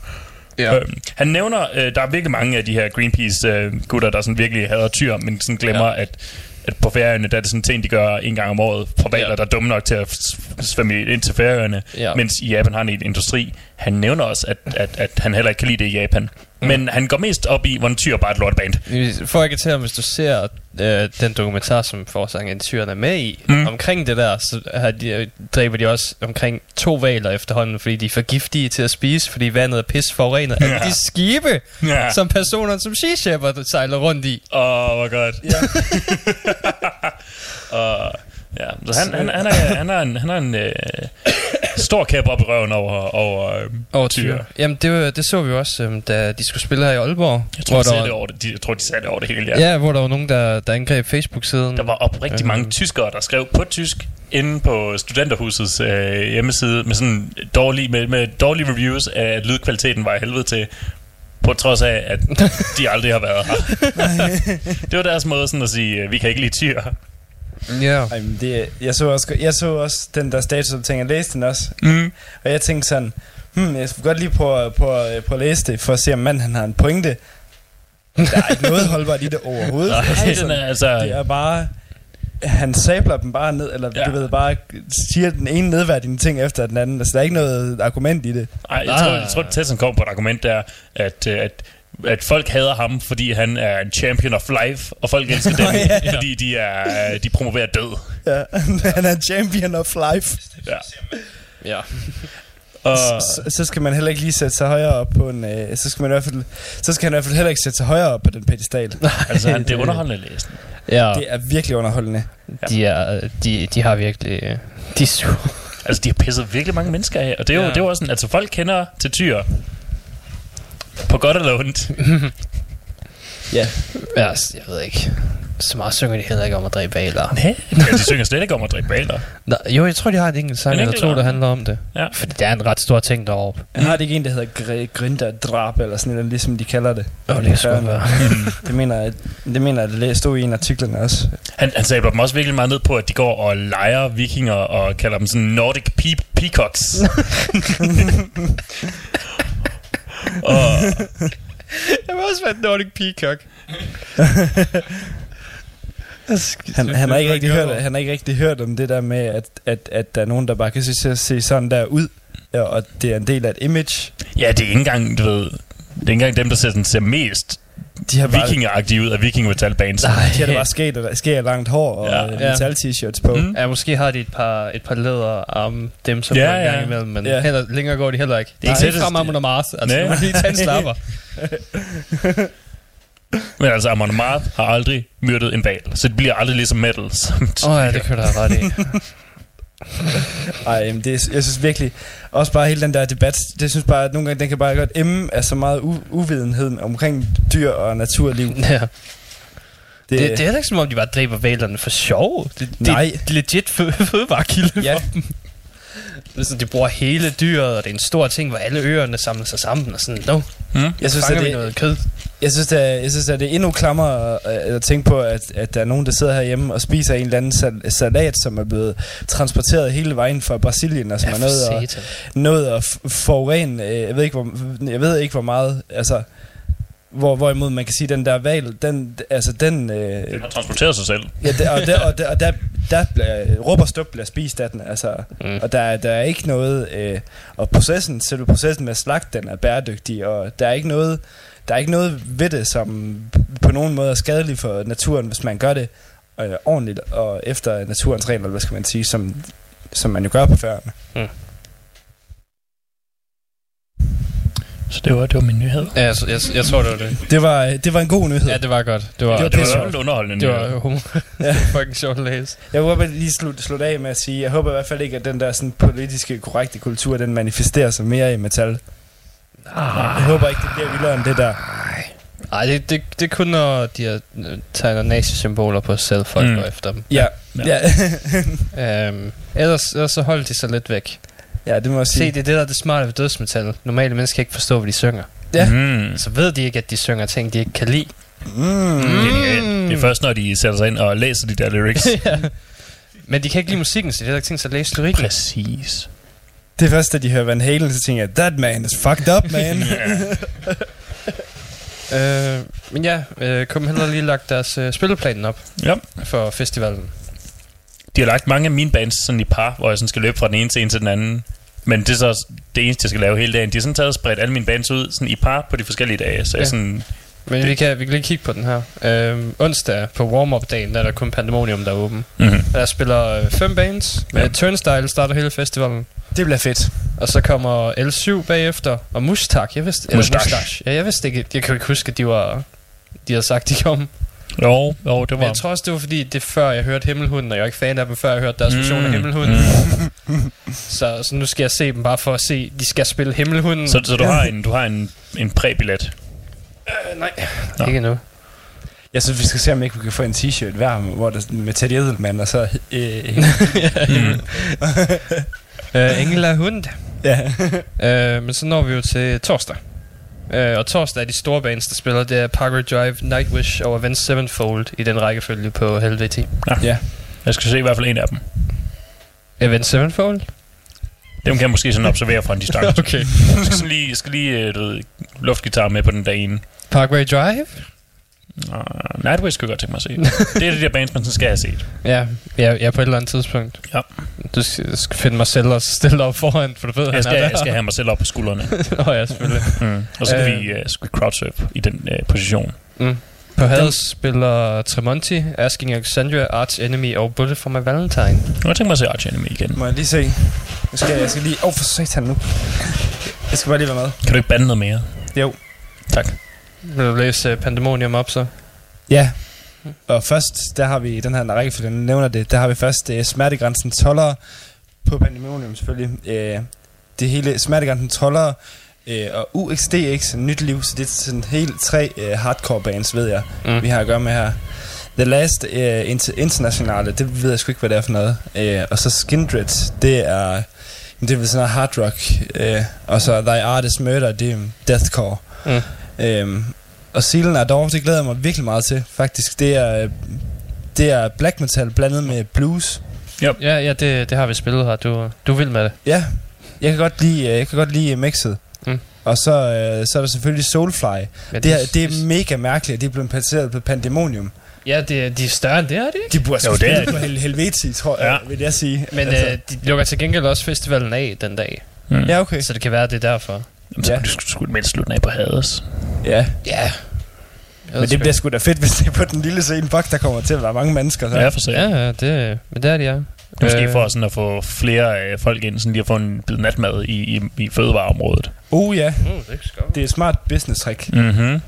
Ja. Øhm, han nævner, øh, der er virkelig mange af de her Greenpeace-gutter, der sådan virkelig hader tyr, men sådan glemmer, ja. at, at på Færøerne, der er det sådan en ting, de gør en gang om året for valer, Ja. der er dumme nok til at svømme ind til Færøerne, Ja. mens i Japan har han en industri. Han nævner også, at, at, at han heller ikke kan lide det i Japan. Mm. Men han går mest op i, hvordan tyr bare er et lorteband. For ikke til, hvis du ser øh, den dokumentar, som forsangeren Tyren er med i, Mm. omkring det der, så har de, dræber de også omkring to valer efterhånden, fordi de er for giftige til at spise, fordi vandet er pis forurenet af Ja. de skibe, ja. som personer som Sea Shepherd sejler rundt i. Åh, oh, hvor godt. Ja. og, ja, så han, han, han, er, han er en, han er en øh, stor kæp op i røven over, over øh, Over Tyr. tyr. Jamen, det, det så vi jo også, øhm, da de skulle spille her i Aalborg. Jeg tror, de der det over det, de, jeg tror, de sagde det over det hele, ja. ja. hvor der var nogen, der, der angreb Facebook-siden. Der var oprigtig Øhm. mange tyskere, der skrev på tysk inde på studenterhusets øh, hjemmeside med sådan dårlige, med, med dårlige reviews af, at lydkvaliteten var i helvede til, på trods af, at de aldrig har været her. det var deres måde sådan at sige, øh, vi kan ikke lide tyr. Ja. Ej, men det, jeg, så også, jeg så også den der statusopdatering, jeg læste den også, Mm. og jeg tænkte sådan, hmm, jeg skulle godt lige prøve, prøve, prøve at læse det, for at se, om manden han har en pointe. Der er ikke noget holdbart i det overhovedet. Nej, Altså, den er altså... det er bare, han sabler dem bare ned, eller Ja. du ved, bare siger den ene nedværdigende ting efter den anden. Altså, der er ikke noget argument i det. Ej, jeg tror, jeg tror at Tesson kom på et argument der, at, øh, at, at folk hader ham, fordi han er en champion of life, og folk elsker dem, Ja, ja. fordi de, er, øh, de promoverer død. Ja, han er champion of life. Ja. Ja. Og, Så, så skal man heller ikke lige sætte sig højere op på en... Øh, så skal man i hvert fald... Så skal han i hvert fald heller ikke sætte sig højere op på den pedestal. altså, han, det er underholdende læsning. Ja, Det er virkelig underholdende. de, er, de, de har virkelig... De er sure. Altså, de har pisset virkelig mange mennesker af, og det er jo, Ja. det er jo også sådan, altså folk kender til tyr. På godt eller ondt. Ja. Ja, s- jeg ved ikke. Så meget synger de heller ikke om at dræbe valer. Nej, ja, de synger slet ikke om at drikke baler. Nå, jo, jeg tror, de har et enkelt sang En eller to, ja. der handler om det. Ja. Fordi det er en ret stor ting deroppe. Han har det ikke en, der hedder gr- grinderdrab, eller sådan noget, ligesom de kalder det. Åh, det kan sgu være. Det mener jeg, det mener jeg, det stod i en af artiklerne også. Han, han sabler dem også virkelig meget ned på, at de går og leger vikinger og kalder dem sådan Nordic pe- peacocks. og, Jeg vil også være en Nordic Peacock. Han, han, har ikke rigtig hørt, han har ikke rigtig hørt om det der med, at, at, at der er nogen, der bare kan se, se sådan der ud, ja, og det er en del af et image. ja, det er ikke engang, du ved, det er ikke engang dem, der ser, sådan, ser mest De har vikingeragtige ud af vikingemetalbands. Nej. de har da bare sket, og sker langt hår og Ja. metal t-shirts på. Mm. Ja, måske har de et par, et par læderarme, dem som Ja, ja, en gang ja. imellem, men Ja. heller, længere går de heller ikke. Det er ikke frem Amon Mars, altså Nej. nu må de tage en slapper. Men altså, Amon Amarth har aldrig myrdet en val, så det bliver aldrig ligesom metal. Åh oh, ja, det kan du have ret i. Ej, men det, er- jeg synes virkelig, også bare hele den der debat, det synes bare, at nogle gange, den kan bare godt emme af så meget u- uvidenhed omkring dyr og naturliv. ja. Det, det, det er heller ikke som om, de bare dræber valerne for sjov. Det, det Nej. er legit fø- fødevarekilde Ja. for dem. Det er sådan, de bruger hele dyret, og det er en stor ting, hvor alle øerne samler sig sammen, og sådan, no, Jeg synes, fanger at vi det, noget kød. Jeg synes, det er, jeg synes, at det er endnu klammere at, at tænke på, at, at der er nogen, der sidder herhjemme og spiser en eller anden sal- salat, som er blevet transporteret hele vejen fra Brasilien, og som er nået at, nået at forurene, øh, jeg ved ikke, hvor, jeg ved ikke, hvor meget, altså, hvor, hvorimod man kan sige, den der val, den, altså den, øh, Den har transporteret sig selv. ja, der, og, der, og, der, og der, der bliver, råb og stup bliver spist af den, altså, Mm. og der, er- der er ikke noget, øh, og processen, selve processen med slagt, den er bæredygtig, og der er ikke noget, der er ikke noget ved det, som på nogen måde er skadeligt for naturen, hvis man gør det øh, ordentligt og efter naturens regler, hvad skal man sige, som, som man jo gør på færgerne. Så det var, det var min nyhed. Ja, jeg, jeg, jeg tror, det var det. Det var, det var en god nyhed. Ja, det var godt. Det var, Det var det Det var, var lidt underholdende det var humor. Ja. fucking sjovt at læse. Jeg vil bare lige slutte, slutte af med at sige, jeg håber i hvert fald ikke, at den der sådan, politiske korrekte kultur, den manifesterer sig mere i metal. Jeg håber ikke, det bliver vildere end det der. Ej, det, det, det er kun, når de har øh, tegner nazi-symboler på selv, folk Mm. mm. går efter dem. Ja, Ja. ja. Øhm, ellers, ellers så holder de sig lidt væk. ja det må jeg Se, sige. det er det, der er det smarte ved dødsmetal. Normale mennesker kan ikke forstå, hvad de synger. Ja. Mm. Så ved de ikke, at de synger ting, de ikke kan lide. Mm. Genialt. Det er først, når de sætter sig ind og læser de der lyrics. ja. Men de kan ikke lide musikken, så de har ikke tænkt sig at læse lyrikken. Præcis. Det er først, da de hører Van Halen, så tænker jeg, that man is fucked up, man. Øh, men ja, øh, Copenhagen har lige lagt deres øh, spilleplanen op Ja. for festivalen. De har lagt mange af mine bands sådan i par, hvor jeg sådan skal løbe fra den ene til en til den anden. Men det er så det eneste, jeg skal lave hele dagen. De har sådan taget og spredt alle mine bands ud sådan i par på de forskellige dage. Så ja. Jeg sådan, Men vi kan, vi kan lige kigge på den her. Øh, onsdag på warm-up-dagen, der er der kun Pandemonium, der er åben. mm-hmm. Der spiller øh, fem bands. Med Ja. ja. Turnstile starter hele festivalen. Det bliver fedt. Og så kommer L7 bagefter. Og Mustak, jeg vidste... eller Mustache. Mustache. Ja, jeg vidste ikke... Jeg kan jo ikke huske, at de var... De havde sagt, de kom. Jo, jo, det Men var... jeg tror også, det var fordi, det er før jeg hørte Himmelhunden, og jeg er ikke fan af dem, før jeg hørte deres Mm. version af Himmelhunden. Så, så nu skal jeg se dem bare for at se, de skal spille Himmelhunden. Så, så du har en, du har en, en præbillet. øh, nej, Nå. ikke endnu. Jeg synes, vi skal se, om ikke vi kan få en t-shirt hver, hvor der med Teddy Edelman, og så... Øh, Mm. Øh, Engela Hund. ja. Øh, men så når vi jo til torsdag. Øh, og torsdag er de store bands, der spiller. Det er Parkway Drive, Nightwish og Avenged Sevenfold i den rækkefølge på Helvete. ja. Jeg skal se i hvert fald en af dem. Event Sevenfold? Dem kan jeg måske sådan observere fra en distance. Okay. Jeg skal, sådan lige, jeg skal lige øh, du ved, luftgitar med på den dag ene. Parkway Drive? Uh, Nightwish skulle jeg godt tænke mig at se. det er det der bands, man skal have set. Ja, ja, ja, på et eller andet tidspunkt. Ja. Du skal, skal finde mig selv og stille op foran, for du ved, Jeg han skal, er der. jeg skal have mig selv op på skuldrene. Åh oh, ja, selvfølgelig. Mm. Og så skal Øh. vi, uh, skal vi crowdsurf i den uh, position. Mm. På Hades spiller Tremonti, Asking Alexandria, Arch Enemy og Bullet for My Valentine. Jeg tænkt mig at se Arch Enemy igen. Må jeg lige se? Jeg skal, jeg skal lige... Åh, oh, for satan nu. Jeg skal bare lige være med. Kan du ikke bande noget mere? Jo. Tak. Vil du læse uh, Pandemonium op så? Ja. Og først, der har vi den her række, for den nævner det, der har vi først uh, smertegrænsen 12'ere på Pandemonium selvfølgelig. Uh, det hele smertegrænsen 12'ere uh, og UXDX, nyt liv, så det er sådan helt tre uh, hardcore bands, ved jeg, Mm. vi har at gøre med her. The Last uh, inter- Internationale, det ved jeg sgu ikke, hvad det er for noget. Uh, og så Skindred, det er, det er vel sådan noget hard rock. Uh, og så Thy Artist Murder, det er deathcore. Mm. Øhm, og er dog, det glæder jeg mig virkelig meget til, faktisk. Det er, øh, det er black metal blandet med blues. Ja, ja, det, det har vi spillet her. Du, du vil med det. Ja, jeg kan godt lide, øh, jeg kan godt lide mixet. Mm. Og så, øh, så er der selvfølgelig Soulfly. Ja, Det er, det er mega mærkeligt, at de er blevet placeret på Pandemonium. Ja, det, de er større end det, er de ikke? De burde Jo, jo, det er på Hel Helveti, tror jeg, Ja. vil jeg sige. Men altså. øh, de lukker til gengæld også festivalen af den dag. Mm. ja, okay. Så det kan være, det er derfor. Jamen, så Ja. ja. du skulle sgu mindst slutte af på Hades. Ja, Ja. men det bliver sgu da fedt, hvis det er på den lille scene. Fuck, der kommer til at være mange mennesker. Så. Ja, for sig. Ja, ja, det, men det er de, ja. Måske Øh. for sådan at få flere øh, folk ind, sådan lige at få en bid natmad i, i, i fødevareområdet. Uh, ja. Uh, det er Det er et smart business trick. Mm-hmm.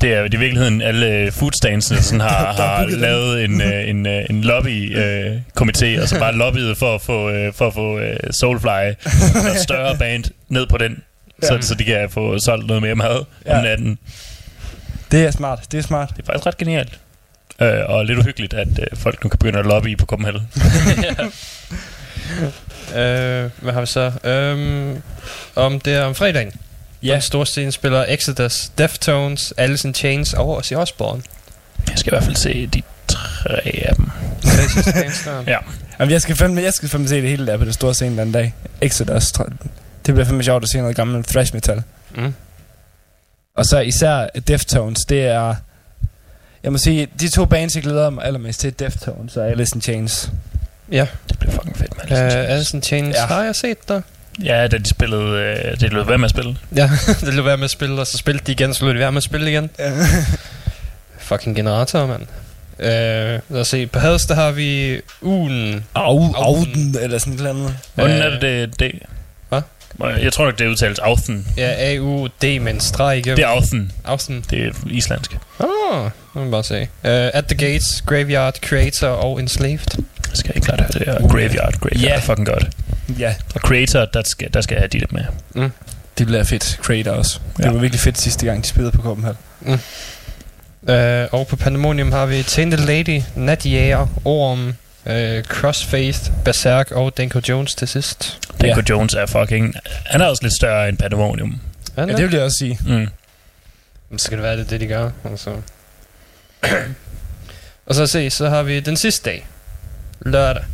Det er jo i virkeligheden alle foodstandsene, sådan har, Der er har lavet en, øh, en, øh, en lobby-komité, og så bare lobbyet for at få, øh, for at få øh, Soulfly og et større band ned på den, Ja. så de kan få solgt noget mere mad Ja. om natten. Det er smart, det er smart. Det er faktisk ret genialt. Øh, og lidt uhyggeligt, at øh, folk nu kan begynde at lobby på Copenhagen. Øh, hvad har vi så? Øhm, om det er om fredagen. Ja. Den store scene spiller Exodus, Deftones, Alice in Chains og Ozzy Osbourne. Jeg skal i hvert fald se de tre af dem. Er. Ja. Jamen, jeg skal fandme, jeg skal fandme se det hele der på det store scene den dag. Exodus. Det bliver fandme sjovt at se noget gammel thrash metal. Mm. Og så især Deftones, det er... Jeg må sige, de to bands, jeg glæder mig allermest til, Deftones og Alice in Chains. Ja. Det bliver fucking fedt, mand. Øh, Alice in Chains ja. Har jeg set der. Ja, da de spillede... Øh, det lød være med at spille. Ja, det lød være med at spille, og så spillede de igen, så lød de være med at spille igen. Fucking generator, mand. Øh, lad os se. På Hades, der har vi ugen. Au, Auden. Eller sådan et eller andet. Hvordan Øh, er det, det, det? Jeg tror nok, det udtales Authen. Ja, A-U-D med en streg igennem. Det er Authen. Aften. Det er islandsk. Åh, oh, må man bare se. Uh, At the Gates, Graveyard, Creator og Enslaved. Jeg skal ikke klart høre det her. Graveyard. Graveyard Ja. er fucking godt. Ja, Og Creator, der skal, der skal jeg have der med. det bliver fedt. Creator også. Ja. Det var virkelig fedt sidste gang, de spillede på Copenhagen. Uh, og på Pandemonium har vi Tainted Lady, Natjæger, Orm, uh, Crossfaith, Berserk og Danko Jones til sidst. Danko Jones er fucking... Han er også lidt større end Pandemonium. Ja, Ja, det vil jeg også sige. Mm. Så skal det være det, det de gør. Altså. og så se, så har vi den sidste dag. Lørdag.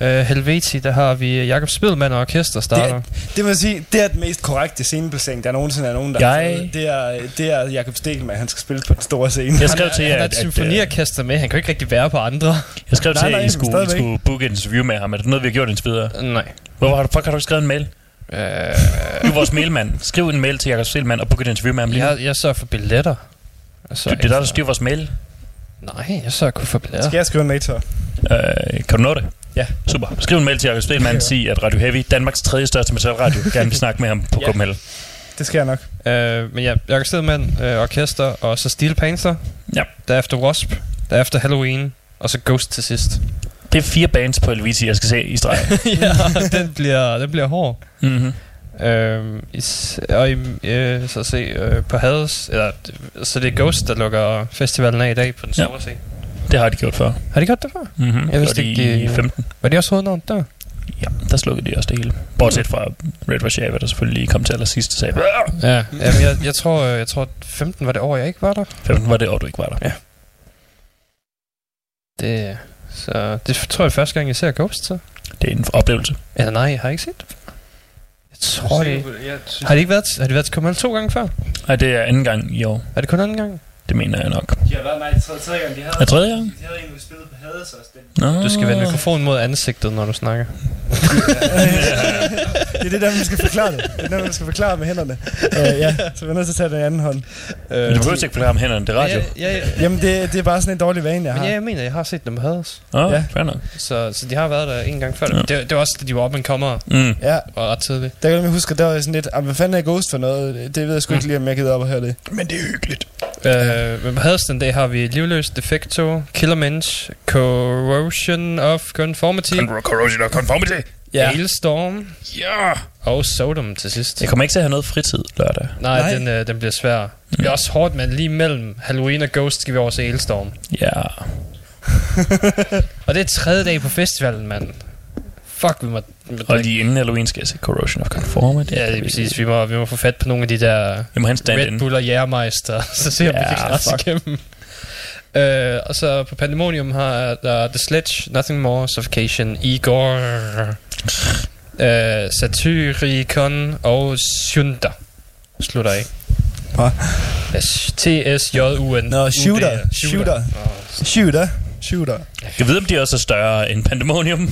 Uh, Helveti, der har vi Jakob Spilman og orkester starter. Det må jeg sige, det er den mest korrekte sceneplacering, der nogensinde er nogen, der har Jeg- fået. Det er, det er Jakob Stelman, han skal spille på den store scene. Jeg skrev til han jer, har at, et at, øh, symfoniorkester med, han kan jo ikke rigtig være på andre. jeg skrev Nej, til jer, at I skulle, I skulle booke et interview med ham. Er det noget, vi har gjort indtil videre? Nej. Hvorfor har du, fuck, har du ikke skrevet en mail? Uh, Du er vores mailmand. Skriv en mail til Jakob Stelman og book et interview med ham lige nu. jeg, jeg sørger for billetter. Jeg Du, det er der, der for- styrer vores mail. Nej, jeg sørger kun for billetter. Skal jeg skrive en mail til? Øh, kan du nå det? Ja. Super. Skriv en mail til Jakob Stelman. Sig, at Radio Heavy, Danmarks tredje største metalradio, gerne vil snakke med ham på Ja. Copenhagen. Det skal jeg nok. Uh, men ja, Jakob Stedman, uh, orkester, og så Steel Panther. Ja. Derefter Wasp. Derefter Halloween. Og så Ghost til sidst. Det er fire bands på Helviti, jeg skal se i streg. ja, den bliver, den bliver hård. mm-hmm. Øhm, is, og i, øh, så se øh, på Hades, eller, så det er Ghost, der lukker festivalen af i dag på den Ja. store scene. Det har de gjort før. Har de gjort det før? Mm-hmm. Jeg vidste de ikke, i de- 15. Var de også hovednavn der? Ja, der slukkede de også det hele. Bortset fra Red Warszawa, der selvfølgelig lige kom til allersidst og sagde, Ja. Jamen, jeg, jeg, tror, øh, jeg tror, 15 var det år, jeg ikke var der. 15 var det år, du ikke var der. Det Så det tror jeg er første gang, jeg ser Ghost, så. Det er en oplevelse. Eller nej, jeg har ikke set det. Jeg tror det. Har det ikke været, har det været kommet to gange før? Nej, det er anden gang i år. Er det kun anden gang? Det mener jeg nok. De har været mig tredje, tredje gang. De havde, Er tredje gang? de havde en, vi spillede på Hades også. Den. Nå. Du skal vende mikrofonen mod ansigtet, når du snakker. det er det der, man skal forklare det. Det er der, man skal forklare med hænderne. Uh, ja, så vi er nødt til at tage den i anden hånd. Men du behøver ikke forklare om hænderne, det er radio. Ja, ja, ja. Jamen, det, det er bare sådan en dårlig vane, jeg Men har. ja, jeg mener, jeg har set dem på Hades. Åh, Ja. fair nok. Så, så de har været der en gang før. Ja. Det, det var også, da de var op and kommer Mm. Ja, og ret tidligt. der kan jeg huske, der var sådan lidt, "Ah, hvad fanden er Ghost for noget? Det- ved jeg sgu ikke lige, om jeg gider op og høre det. Men det er hyggeligt. Øh, men på Hades den dag har vi Livløs, Defecto, Killermensch, Corrosion of Conformity, Corrosion of conformity. Ja. Hailstorm Ja. og Sodom til sidst. Jeg kommer ikke til at have noget fritid lørdag. Nej, Nej. Den, øh, den bliver svær. Det bliver også hårdt, men lige mellem Halloween og Ghost skal vi over se Hailstorm. Ja. Og det er tredje dag på festivalen, mand. Fuck, vi må... vi må Og lige inden Halloween skal jeg se Corrosion of Conformity. Ja, det er præcis. Vi må, vi må få fat på nogle af de der Vi må Red. Bull og Jærmeister, så ser vi, om vi Ja, kan klare os fuck. igennem. Øh, og så på Pandemonium har der The Sledge, Nothing More, Suffocation, Igor, øh, Satyricon og Shunda. Slutter af. Hvad? Ja, T-S-J-U-N. Nå, Shooter. Shooter. Shooter. Shooter. Jeg ved, om de også er større end Pandemonium.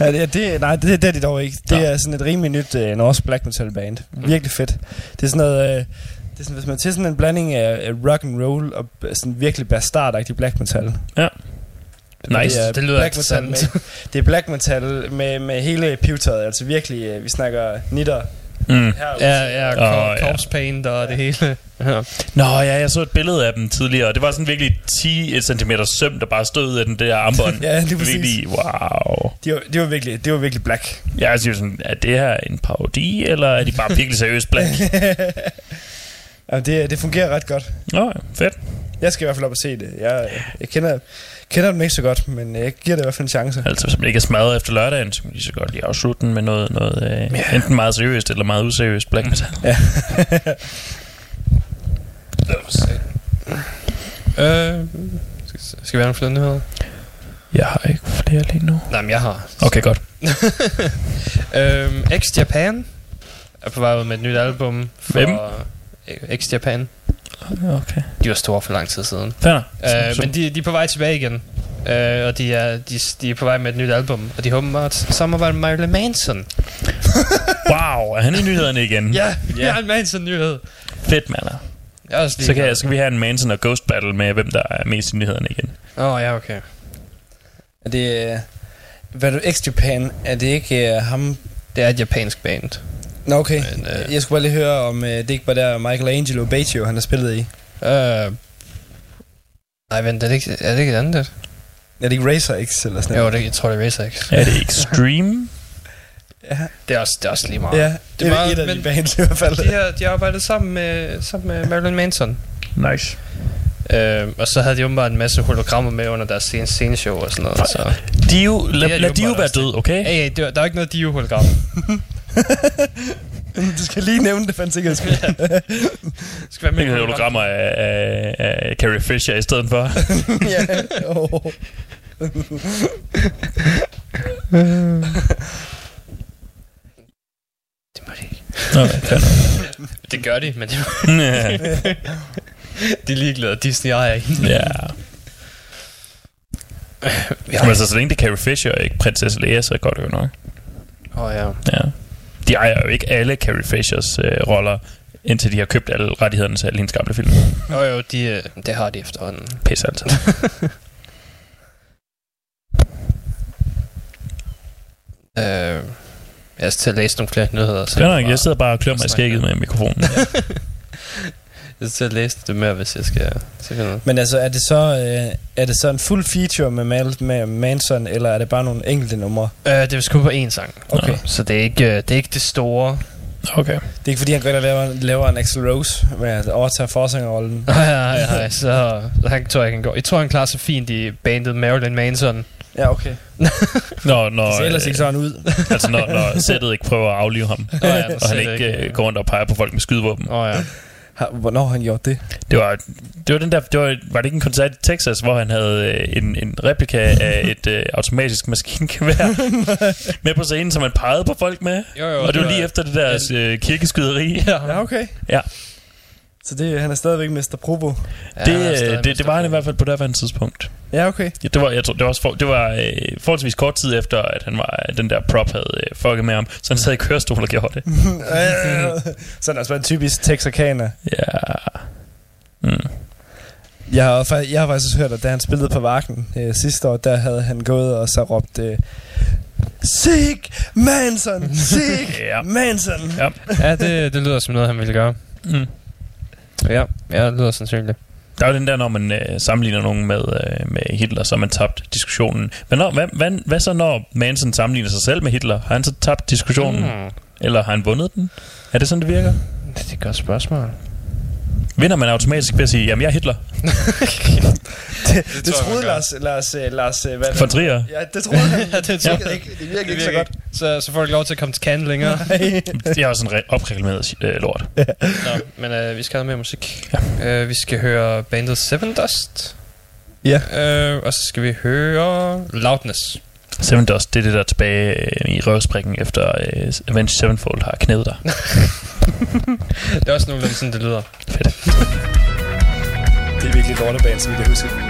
Ja, det, det, nej, det, det er de dog ikke. Det Nå. er sådan et rimelig nyt uh, norsk black metal band. Virkelig fedt. Det er sådan noget... Uh, det er sådan, hvis man til sådan en blanding af, af rock and roll og b- sådan virkelig bastardagtig black metal. Ja. Nice. Det, er Det lyder black metal med, det er black metal med, med hele pivetøjet. Altså virkelig, vi snakker nitter Mm. her. Ja, ja, Åh, oh, ja. corpse paint og det hele. Ja. Nå ja, jeg så et billede af dem tidligere, og det var sådan virkelig 10 cm søm, der bare stod ud af den der armbånd. Ja, lige præcis. Virkelig, wow. Det var, det var virkelig, det var virkelig black. Jeg synes sådan, er det her en parodi, eller er de bare virkelig seriøst black? ja, det, det fungerer ret godt. Nå, ja, fedt. Jeg skal i hvert fald op og se det. Jeg, jeg kender, kender dem ikke så godt, men jeg giver det i hvert fald en chance. Altså, hvis man ikke er smadret efter lørdagen, så kan de så godt lige afslutte den med noget, noget øh, Ja. enten meget seriøst eller meget useriøst black metal. Ja. Øh, skal, skal vi have nogle flere nyheder? Jeg har ikke flere lige nu. Nej, men jeg har. Okay, godt. øhm, X Japan er på vej ud med et nyt album. For Hvem? X Japan. Okay. De var store for lang tid siden. Fair. Øh, men de, de er på vej tilbage igen. Øh, og de er, de, de er på vej med et nyt album. Og de håber at samarbejde med Marilyn Manson. Wow, er han i nyhederne igen? Ja, ja. Marilyn Manson nyhed. Fedt, mand. Jeg Så, kan, så kan vi have en Manson og Ghost Battle med, hvem der er mest i nyhederne igen. Åh, oh, ja, okay. Er det... øh, Hvad du, X-Japan? Er det ikke uh, ham... Det er et japansk band. Nå, okay. Men, øh, Jeg skulle bare lige høre, om uh, det ikke var der Michelangelo Batio, han har spillet i. Øh, nej, vent, er det ikke, er det ikke et andet? Er det ikke Racer X eller sådan Jo, det, jeg tror, det er Racer X. Er det Extreme? Ja, Det er også, det er også lige meget. ja Det det er meget- et af de men- bands i hvert fald. De har, de har arbejdet sammen med, sammen med Marilyn Manson. Nice. Øh, og så havde de åbenbart en masse hologrammer med under deres scene, sceneshow og sådan noget. Så. De er jo, lad, Det er de lad de jo åbenbart være død, okay? Hey, der, der er ikke noget Dio-hologram. du skal lige nævne det for en sikkerheds skyld. Det skal være med hologrammer af, af, af Carrie Fisher i stedet for. ja. Oh. Det må de ikke. Nå, fair Det gør de, men de, nok. de er ligeglade. Disney ejer hende. ja. Ja. Men altså, så længe det er Carrie Fisher og ikke prinsesse Leia, så går det jo nok. Åh oh, ja. Ja. De ejer jo ikke alle Carrie Fishers øh, roller, indtil de har købt alle rettighederne til alle hendes gamle film. Jo jo, de, øh, det har de efterhånden. Pisse altså. Øh, jeg skal til at læse nogle flere nyheder. Så Fair jeg, bare- jeg sidder bare og klør mig i skægget med mikrofonen. jeg skal læse det mere, hvis jeg skal se noget. Men altså, er det så, øh, er det så en fuld feature med, Mal, med Manson, eller er det bare nogle enkelte numre? Øh, det er sgu på én sang. Okay. Så det er ikke, øh, det, er ikke det store. Okay. Det er ikke fordi, han går ind og laver, laver en Axl Rose med at overtage forsangerrollen. Nej, nej, nej, så, så han tror jeg, han går. Jeg tror, han klarer sig fint i bandet Marilyn Manson. Ja, okay. Når, når, Det ser ellers ikke sådan ud. altså når, når sættet ikke prøver at aflive ham, Nå, ja, og han ikke øh, går rundt og peger på folk med skydevåben. Åh oh, ja. Har, hvornår har han gjort det? Det var, det var den der, det var, var det ikke en koncert i Texas, hvor han havde øh, en, en replika af et øh, automatisk maskingevær med på scenen, som han pegede på folk med? Jo, jo, og det det var lige efter det der øh, kirkeskyderi. Ja, Ja, okay. Ja. Så det, han er stadigvæk Mr. Provo. Ja, det, øh, det, det var han i hvert fald på det tidspunkt. Ja, okay. Ja, det var, jeg tror, det var, også for, det var øh, forholdsvis kort tid efter, at han var, den der prop havde øh, fucket med ham, så han sad i kørestol og gjorde det. så han er altså en typisk texarkaner. Ja. Mm. Jeg har, jeg har faktisk også hørt, at da han spillede på Vakken øh, sidste år, der havde han gået og så råbt... Øh, Sig Manson! Sig. Manson! Ja. ja det, det lyder som noget, han ville gøre. Mm. Ja, ja det lyder sandsynligt. Der er jo den der, når man øh, sammenligner nogen med, øh, med Hitler, så har man tabt diskussionen. Men når, hvad, hvad, hvad så, når Manson sammenligner sig selv med Hitler? Har han så tabt diskussionen? Mm. Eller har han vundet den? Er det sådan, det virker? Det er et godt spørgsmål. Vinder man automatisk ved at sige, jamen jeg er Hitler? Det, det, det troede. Lars, Lars, øh, Lars, øh, hvad er det? For trier? Ja, det troede han. Ja, det virkede jeg. ikke, det virkede Det ikke så virker godt. Så, så får du ikke lov til at komme til Cannes længere. Det er også en re- opreklameret øh, lort. Nå, men øh, vi skal have mere musik. Ja. Øh, vi skal høre bandet Seven Dust. Ja. Øh, og så skal vi høre Loudness. Seven Dust, det er det der tilbage øh, i røvsprikken efter øh, Avenged Sevenfold har knædet dig. Det er også nogenlunde sådan, det lyder. Fedt. Det er virkelig lortebane, så vi kan huske.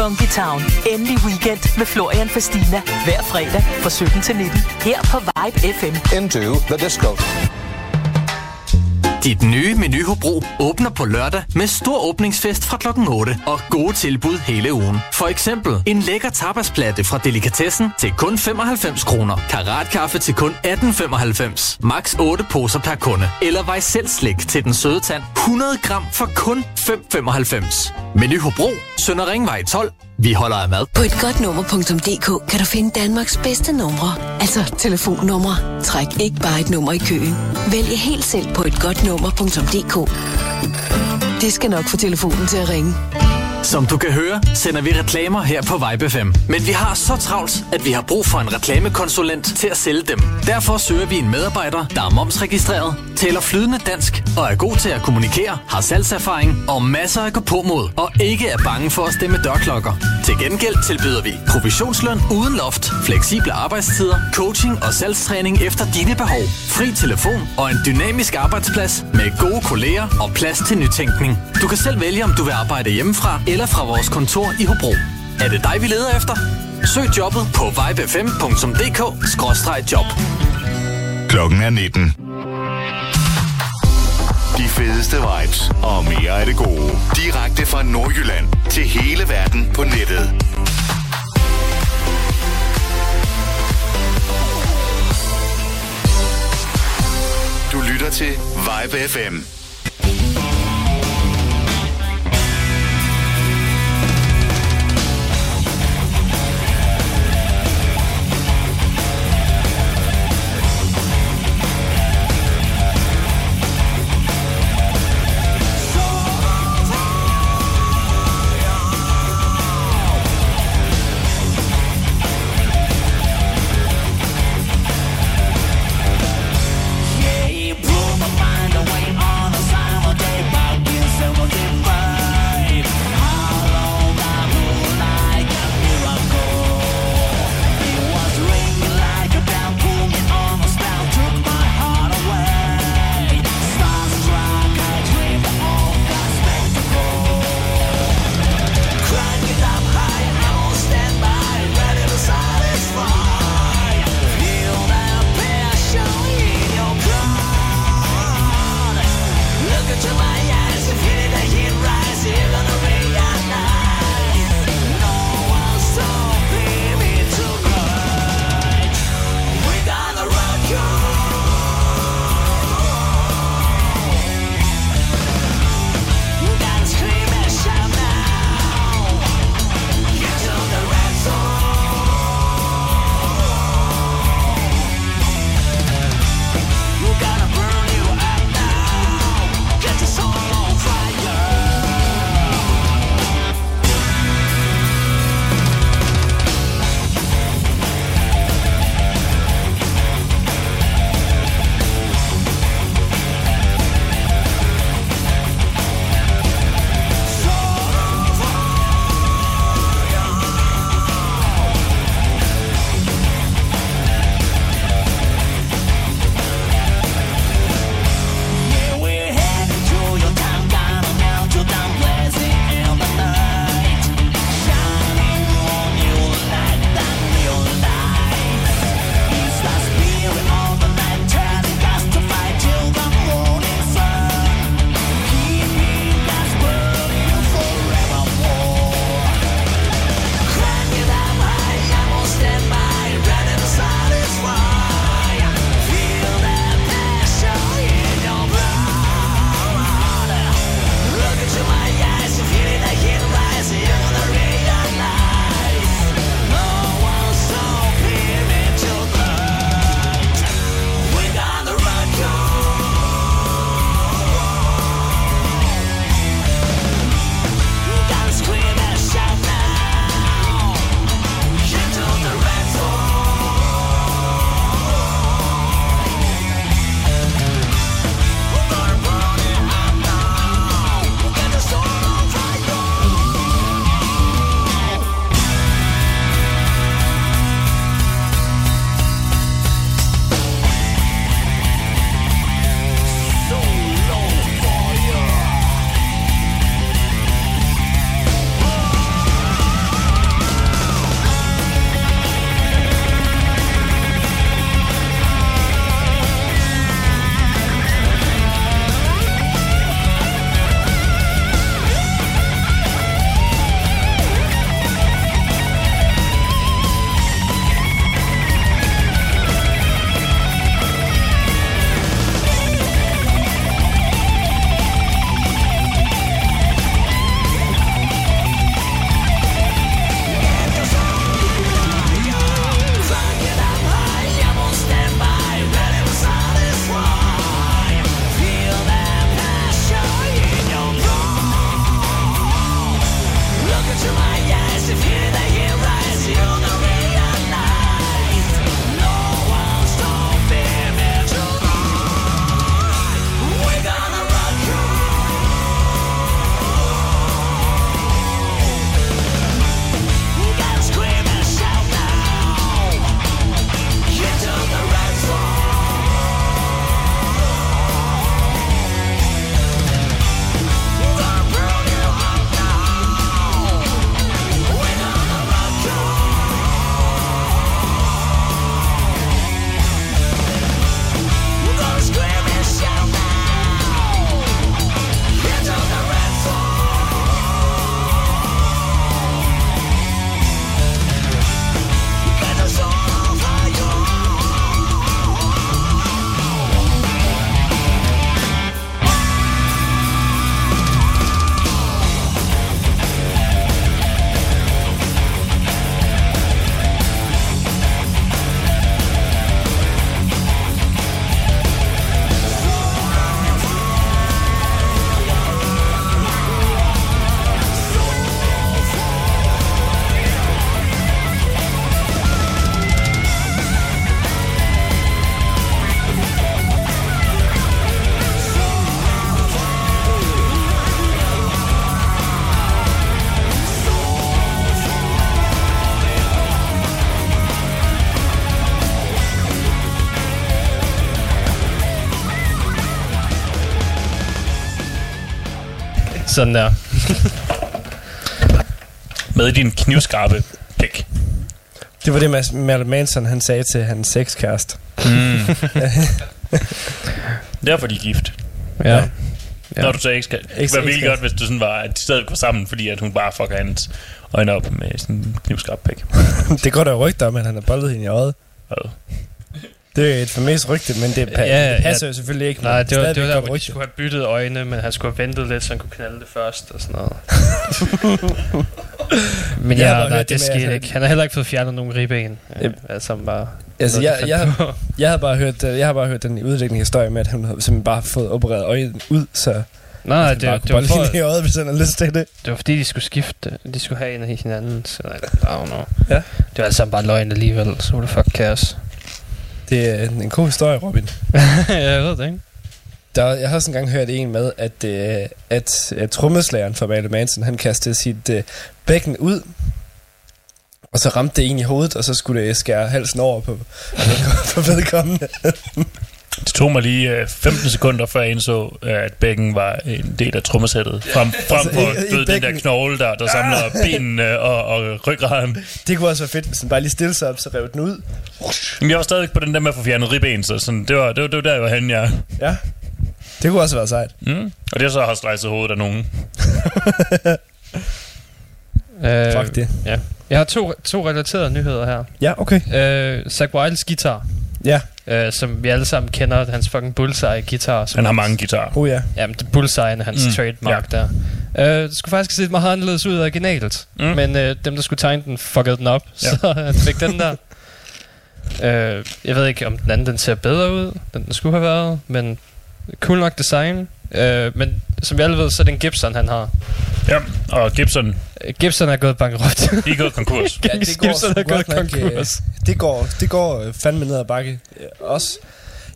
Funky Town. Endelig weekend med Florian Fastina. Hver fredag fra 17 til 19. Her på Vibe FM. Into the disco. Dit nye menu Hobro åbner på lørdag med stor åbningsfest fra kl. 8 og gode tilbud hele ugen. For eksempel en lækker tapasplatte fra Delikatessen til kun 95 kroner. Karatkaffe til kun 18,95. Max 8 poser per kunde. Eller vej selv slik til den søde tand 100 gram for kun 5,95. Menu Hobro, Sønder Ringvej 12. Vi holder af mad. På et godt nummer.dk kan du finde Danmarks bedste numre. Altså telefonnumre. Træk ikke bare et nummer i køen. Vælg helt selv på et godt nummer.dk. Det skal nok få telefonen til at ringe. Som du kan høre, sender vi reklamer her på Vibe 5. Men vi har så travlt, at vi har brug for en reklamekonsulent til at sælge dem. Derfor søger vi en medarbejder, der er momsregistreret, taler flydende dansk og er god til at kommunikere, har salgserfaring og masser af gå på mod og ikke er bange for at stemme dørklokker. Til gengæld tilbyder vi provisionsløn uden loft, fleksible arbejdstider, coaching og salgstræning efter dine behov, fri telefon og en dynamisk arbejdsplads med gode kolleger og plads til nytænkning. Du kan selv vælge, om du vil arbejde hjemmefra eller fra vores kontor i Hobro. Er det dig, vi leder efter? Søg jobbet på vibe5.dk-job. Klokken er 19. De fedeste vibes og mere af det gode. Direkte fra Nordjylland til hele verden på nettet. Du lytter til Vibe FM. Sådan der. Med din knivskarpe pik. Det var det, Mas- Marilyn Manson han sagde til hans sexkæreste. Mm. Derfor er de gift. Ja. Ja. Ja. Når du så ikke skal. Det Ikke- var virkelig godt, hvis du sådan var, at de stadig går sammen, fordi at hun bare fucker hans øjne op med sådan en knivskarp pik. det går der jo rygter om, at han har boldet hende i øjet. Hvad? Det er et famøst rygte, men det, pa- Ja, det passer ja. jo selvfølgelig ikke. Nej, det var, det var der, hvor de skulle have byttet øjne, men han skulle have ventet lidt, så han kunne knalde det først og sådan noget. men Jeg ja, nej, det det skete ikke. Han har heller ikke fået fjernet nogen ribben. Yep. altså bare... Altså, jeg, jeg, på. jeg, har bare hørt, øh, jeg har bare hørt den udviklende historie med, at hun har simpelthen bare fået opereret øjet ud, så Nej, han det, det, var for, i øjet, hvis han har lyst til det. det var fordi, de skulle skifte. De skulle have en af hinanden. Så, I don't know. Ja. Det var altså bare løgn alligevel, så var det fuck kaos. Det er en, en god historie, Robin. jeg ved det ikke. Der, jeg har også engang hørt en med, at, øh, at, at trommeslageren for Marilyn Manson, han kastede sit øh, bækken ud, og så ramte det en i hovedet, og så skulle det skære halsen over på, på vedkommende. Det tog mig lige øh, 15 sekunder, før jeg indså, øh, at bækken var en del af trommesættet. Frem, frem Altså, for i- i du ved, den der knogle, der, der samler benene og, og ryggraden. Det kunne også være fedt, hvis han bare lige stille sig op, så rev den ud. Men jeg var stadig på den der med at få fjernet ribben, så sådan, det, var, det, var, det var der, jeg var henne, ja. Ja, det kunne også være sejt. Mm. Og det har så har slicet hovedet af nogen. Øh, Fuck det. Ja. Jeg har to, to relaterede nyheder her. Ja, okay. Øh, Zach Wilds guitar, Ja, øh, som vi alle sammen kender, hans fucking bullseye guitar. Som Han har mange guitarer. oh ja. Jamen, det bullseye er hans Mm, trademark ja. der. Øh, det skulle faktisk have set meget anderledes ud originalt. Mm. Men øh, dem, der skulle tegne den, fuckede den op. Ja. Så han fik den der. øh, jeg ved ikke, om den anden den ser bedre ud, end den skulle have været. Men cool nok design. Øh, men som vi alle ved, så er det en Gibson, han har. Ja, og Gibson, Gibson er gået bankerot. de er gået konkurs. Ja, det går Gibson er gået konkurs. Det går, det går øh, fandme ned ad bakke. Øh, Også.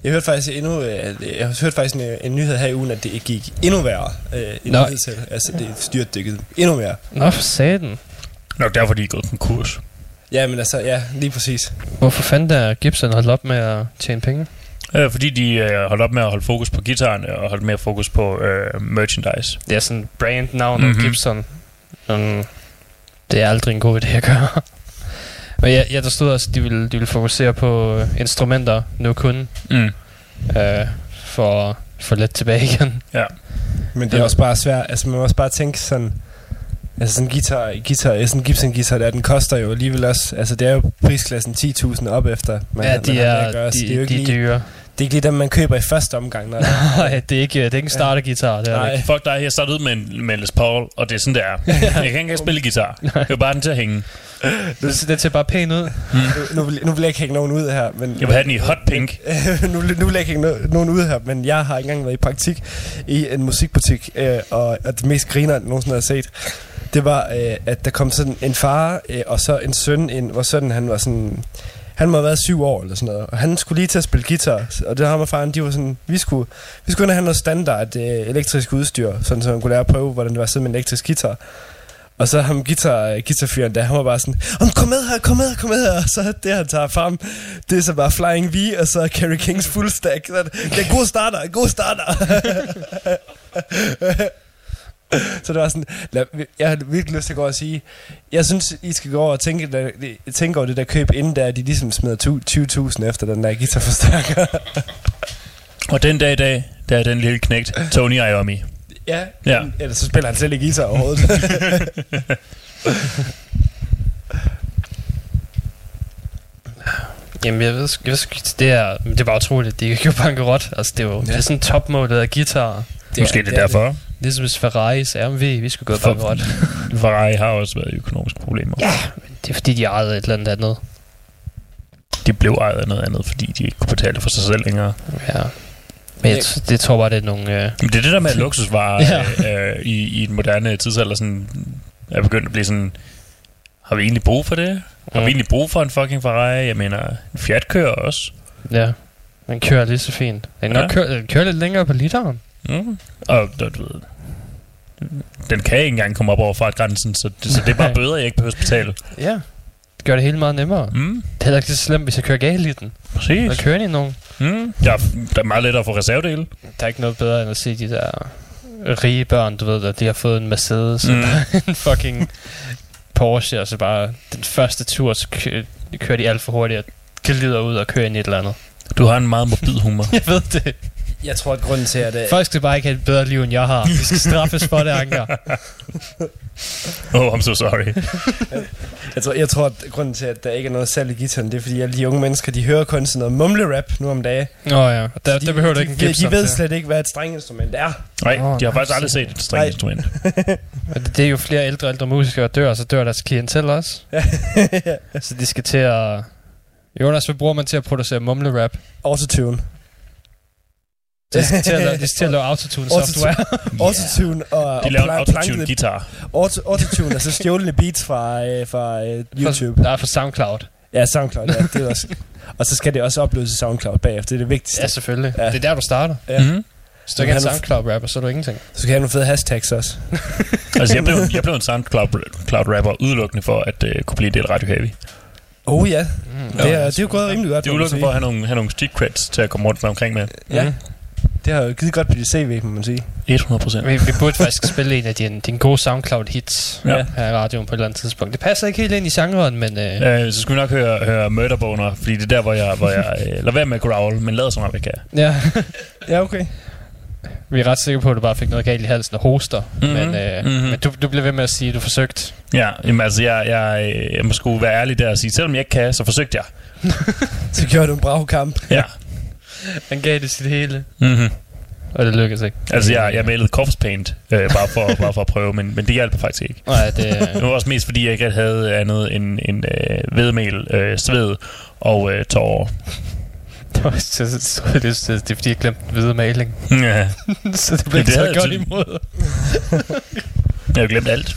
Jeg hørte faktisk endnu, øh, at- jeg har hørt faktisk en, en nyhed her i ugen, at det gik endnu værre øh, end Nå. hidtil. Altså, det styrtdykkede endnu mere. Nå, for satan. Nok derfor, de er gået konkurs. Ja, men altså, ja, lige præcis. Hvorfor fanden der Gibson holdt op med at tjene penge? Øh, fordi de øh, holdt op med at holde fokus på gitaren og holdt mere fokus på øh, merchandise. Det er sådan brandnavn Mhm. mm-hmm. Gibson. Um, det er aldrig en god idé at gøre. Men ja, ja, der stod også, at de ville, de ville fokusere på øh, instrumenter nu kun, Mm. øh, for at få lidt tilbage igen. Ja. Men det er også bare svært. Altså, man må også bare tænke sådan... Altså sådan en guitar, guitar, sådan en Gibson guitar der, den koster jo alligevel også, altså det er jo prisklassen 10.000 op efter, man, ja, man de har med er, at gøre, de, det er jo ikke de lige, dyre. Det er ikke lige dem, man køber i første omgang. Når, Nej, det er ikke, det er ikke en startergitar. Det er Nej. ikke. Fuck dig, jeg startede ud med en med Les Paul, og det er sådan, det er. Jeg kan ikke engang spille guitar. Jeg vil bare den til at hænge. Det, det ser bare pænt ud. nu, nu, vil, nu vil jeg ikke hænge nogen ud her, men... Jeg vil have den i hot pink. nu, vil- nu vil jeg ikke hænge no, nogen ud her, men jeg har ikke engang været i praktik i en musikbutik, øh, og, og det mest griner, jeg nogensinde har set, det var, øh, at der kom sådan en far øh, og så en søn ind, hvor sønnen han var sådan... Han må have været syv år eller sådan noget, og han skulle lige til at spille guitar, og det ham og faren, de var sådan, vi skulle, vi skulle have noget standard øh, elektrisk udstyr, sådan så han kunne lære at prøve, hvordan det var at sidde med en elektrisk guitar. Og så ham guitar, øh, guitarfyren der, han var bare sådan, Om, kom med her, kom med her, kom med her. Og så det, han tager frem, det er så bare Flying V, og så Kerry Kings full stack. Så det er god starter, god starter. så det var sådan, lad, jeg har virkelig lyst til at gå og sige, jeg synes, I skal gå over og tænke, der, tænke over det der køb, inden der de ligesom smider tu- 20.000 efter den der guitarforstærker. Og den dag i dag, der er den lille knægt, Tony Iommi. ja, Ja. eller så spiller han selv ikke guitar overhovedet. Jamen, jeg ved, jeg ved det er, det er bare utroligt. De gik jo bankerot. Altså, det er jo ja. det er sådan topmålet af guitar. Det Måske det er derfor. Ligesom hvis Ferraris RMV, vi skulle gå For- bankerot. Ferrari har også været i økonomiske problemer. Ja, men det er fordi, de ejede et eller andet andet. De blev ejet af noget andet, fordi de ikke kunne betale for sig selv længere. Ja. Men jeg, t- det tror bare, det er nogle... Øh, Men det er det der med, at luksusvarer Ja. øh, i, i den moderne tidsalder sådan, er begyndt at blive sådan... Har vi egentlig brug for det? Har vi Mm. egentlig brug for en fucking Ferrari? Jeg mener, en Fiat kører også. ja, den kører lige så fint. Den, ja. Ja. nok kører, den kører lidt længere på literen. Mm. Og du ved, den kan ikke engang komme op over fartgrænsen, så det, så det er bare bøder, jeg ikke behøver at betale. Ja. Det gør det hele meget nemmere. Mm. Det er heller ikke så slemt, hvis jeg kører galt i den. Der Præcis. kører de nogen. Mm. Ja, der er meget lettere at få reservedele. Der er ikke noget bedre, end at se de der rige børn, du ved, der de har fået en Mercedes, Mm. mm. en fucking Porsche, og så bare den første tur, så kø- kører de alt for hurtigt og glider ud og kører ind i et eller andet. Du har en meget morbid humor. Jeg ved det. Jeg tror, at grunden til, at... øh, Folk skal bare ikke have et bedre liv, end jeg har. De skal straffes for det, Anker. Oh, I'm so sorry. Jeg tror, jeg tror, at grunden til, at der ikke er noget salg i guitaren, det er, fordi alle de unge mennesker, de hører kun sådan noget mumle-rap nu om dagen. Nå ja, og der, de, der behøver du ikke en de, Gibson de ved slet ikke, hvad et strenginstrument er. Nej, Åh, de har faktisk aldrig set et strengt Nej. instrument. Og det, det er jo flere ældre ældre musikere, der dør, og så dør deres klientel også. så de skal til at... Jonas, hvad bruger man til at producere mumle-rap? Autotune. De skal til at lave, de til at lave autotune software. Autotune og, De og laver en pla- autotune guitar. Auto, autotune, altså stjålende beats fra, øh, fra øh, YouTube. Der er fra SoundCloud. Ja, SoundCloud, ja. Det er også. Og så skal det også uploades i SoundCloud bagefter. Det er det vigtigste. Ja, selvfølgelig. Ja. Det er der, du starter. Ja. Mm-hmm. Hvis du ikke er en er- SoundCloud-rapper, så er du ingenting. Så skal jeg have nogle fede hashtags også. Altså, jeg blev, jeg blev en SoundCloud-rapper udelukkende for at uh, kunne blive en del Radio Heavy. Oh ja, Mm. det, er, det er jo gået rimelig godt. Det er udelukkende for at have nogle, have nogle street creds til at komme rundt med omkring med. Ja, det har jo givet godt på dit CV, må man sige. 100 procent. Vi, vi burde faktisk spille en af dine, dine gode SoundCloud-hits Ja. ja. her i radioen på et eller andet tidspunkt. Det passer ikke helt ind i genren, men... Øh, Øh, så skulle vi nok høre, høre Murderboner, fordi det er der, hvor jeg, hvor jeg øh, lader være med at growl, men lader som om jeg kan. ja. Ja, okay. Vi er ret sikre på, at du bare fik noget galt i halsen og hoster. Mhm. Men, øh, Mhm. men du, du bliver ved med at sige, at du forsøgte. Ja, jamen, altså jeg, jeg, jeg må sgu være ærlig der og sige, selvom jeg ikke kan, så forsøgte jeg. Så gjorde du en brav kamp. Ja. Han gav det sit hele. Mm-hmm. Og det lykkedes ikke. Altså jeg, jeg malede corpse paint, øh, bare, for, bare for at prøve, men, men det hjalp faktisk ikke. Nej, det... Det var også mest fordi, jeg ikke havde andet end, end øh, vedmel, øh, sved og øh, tårer. det, var, det, det, det, det, det er fordi, jeg glemte hvide maling. Ja. så det blev ikke så godt imod. Jeg har glemt alt.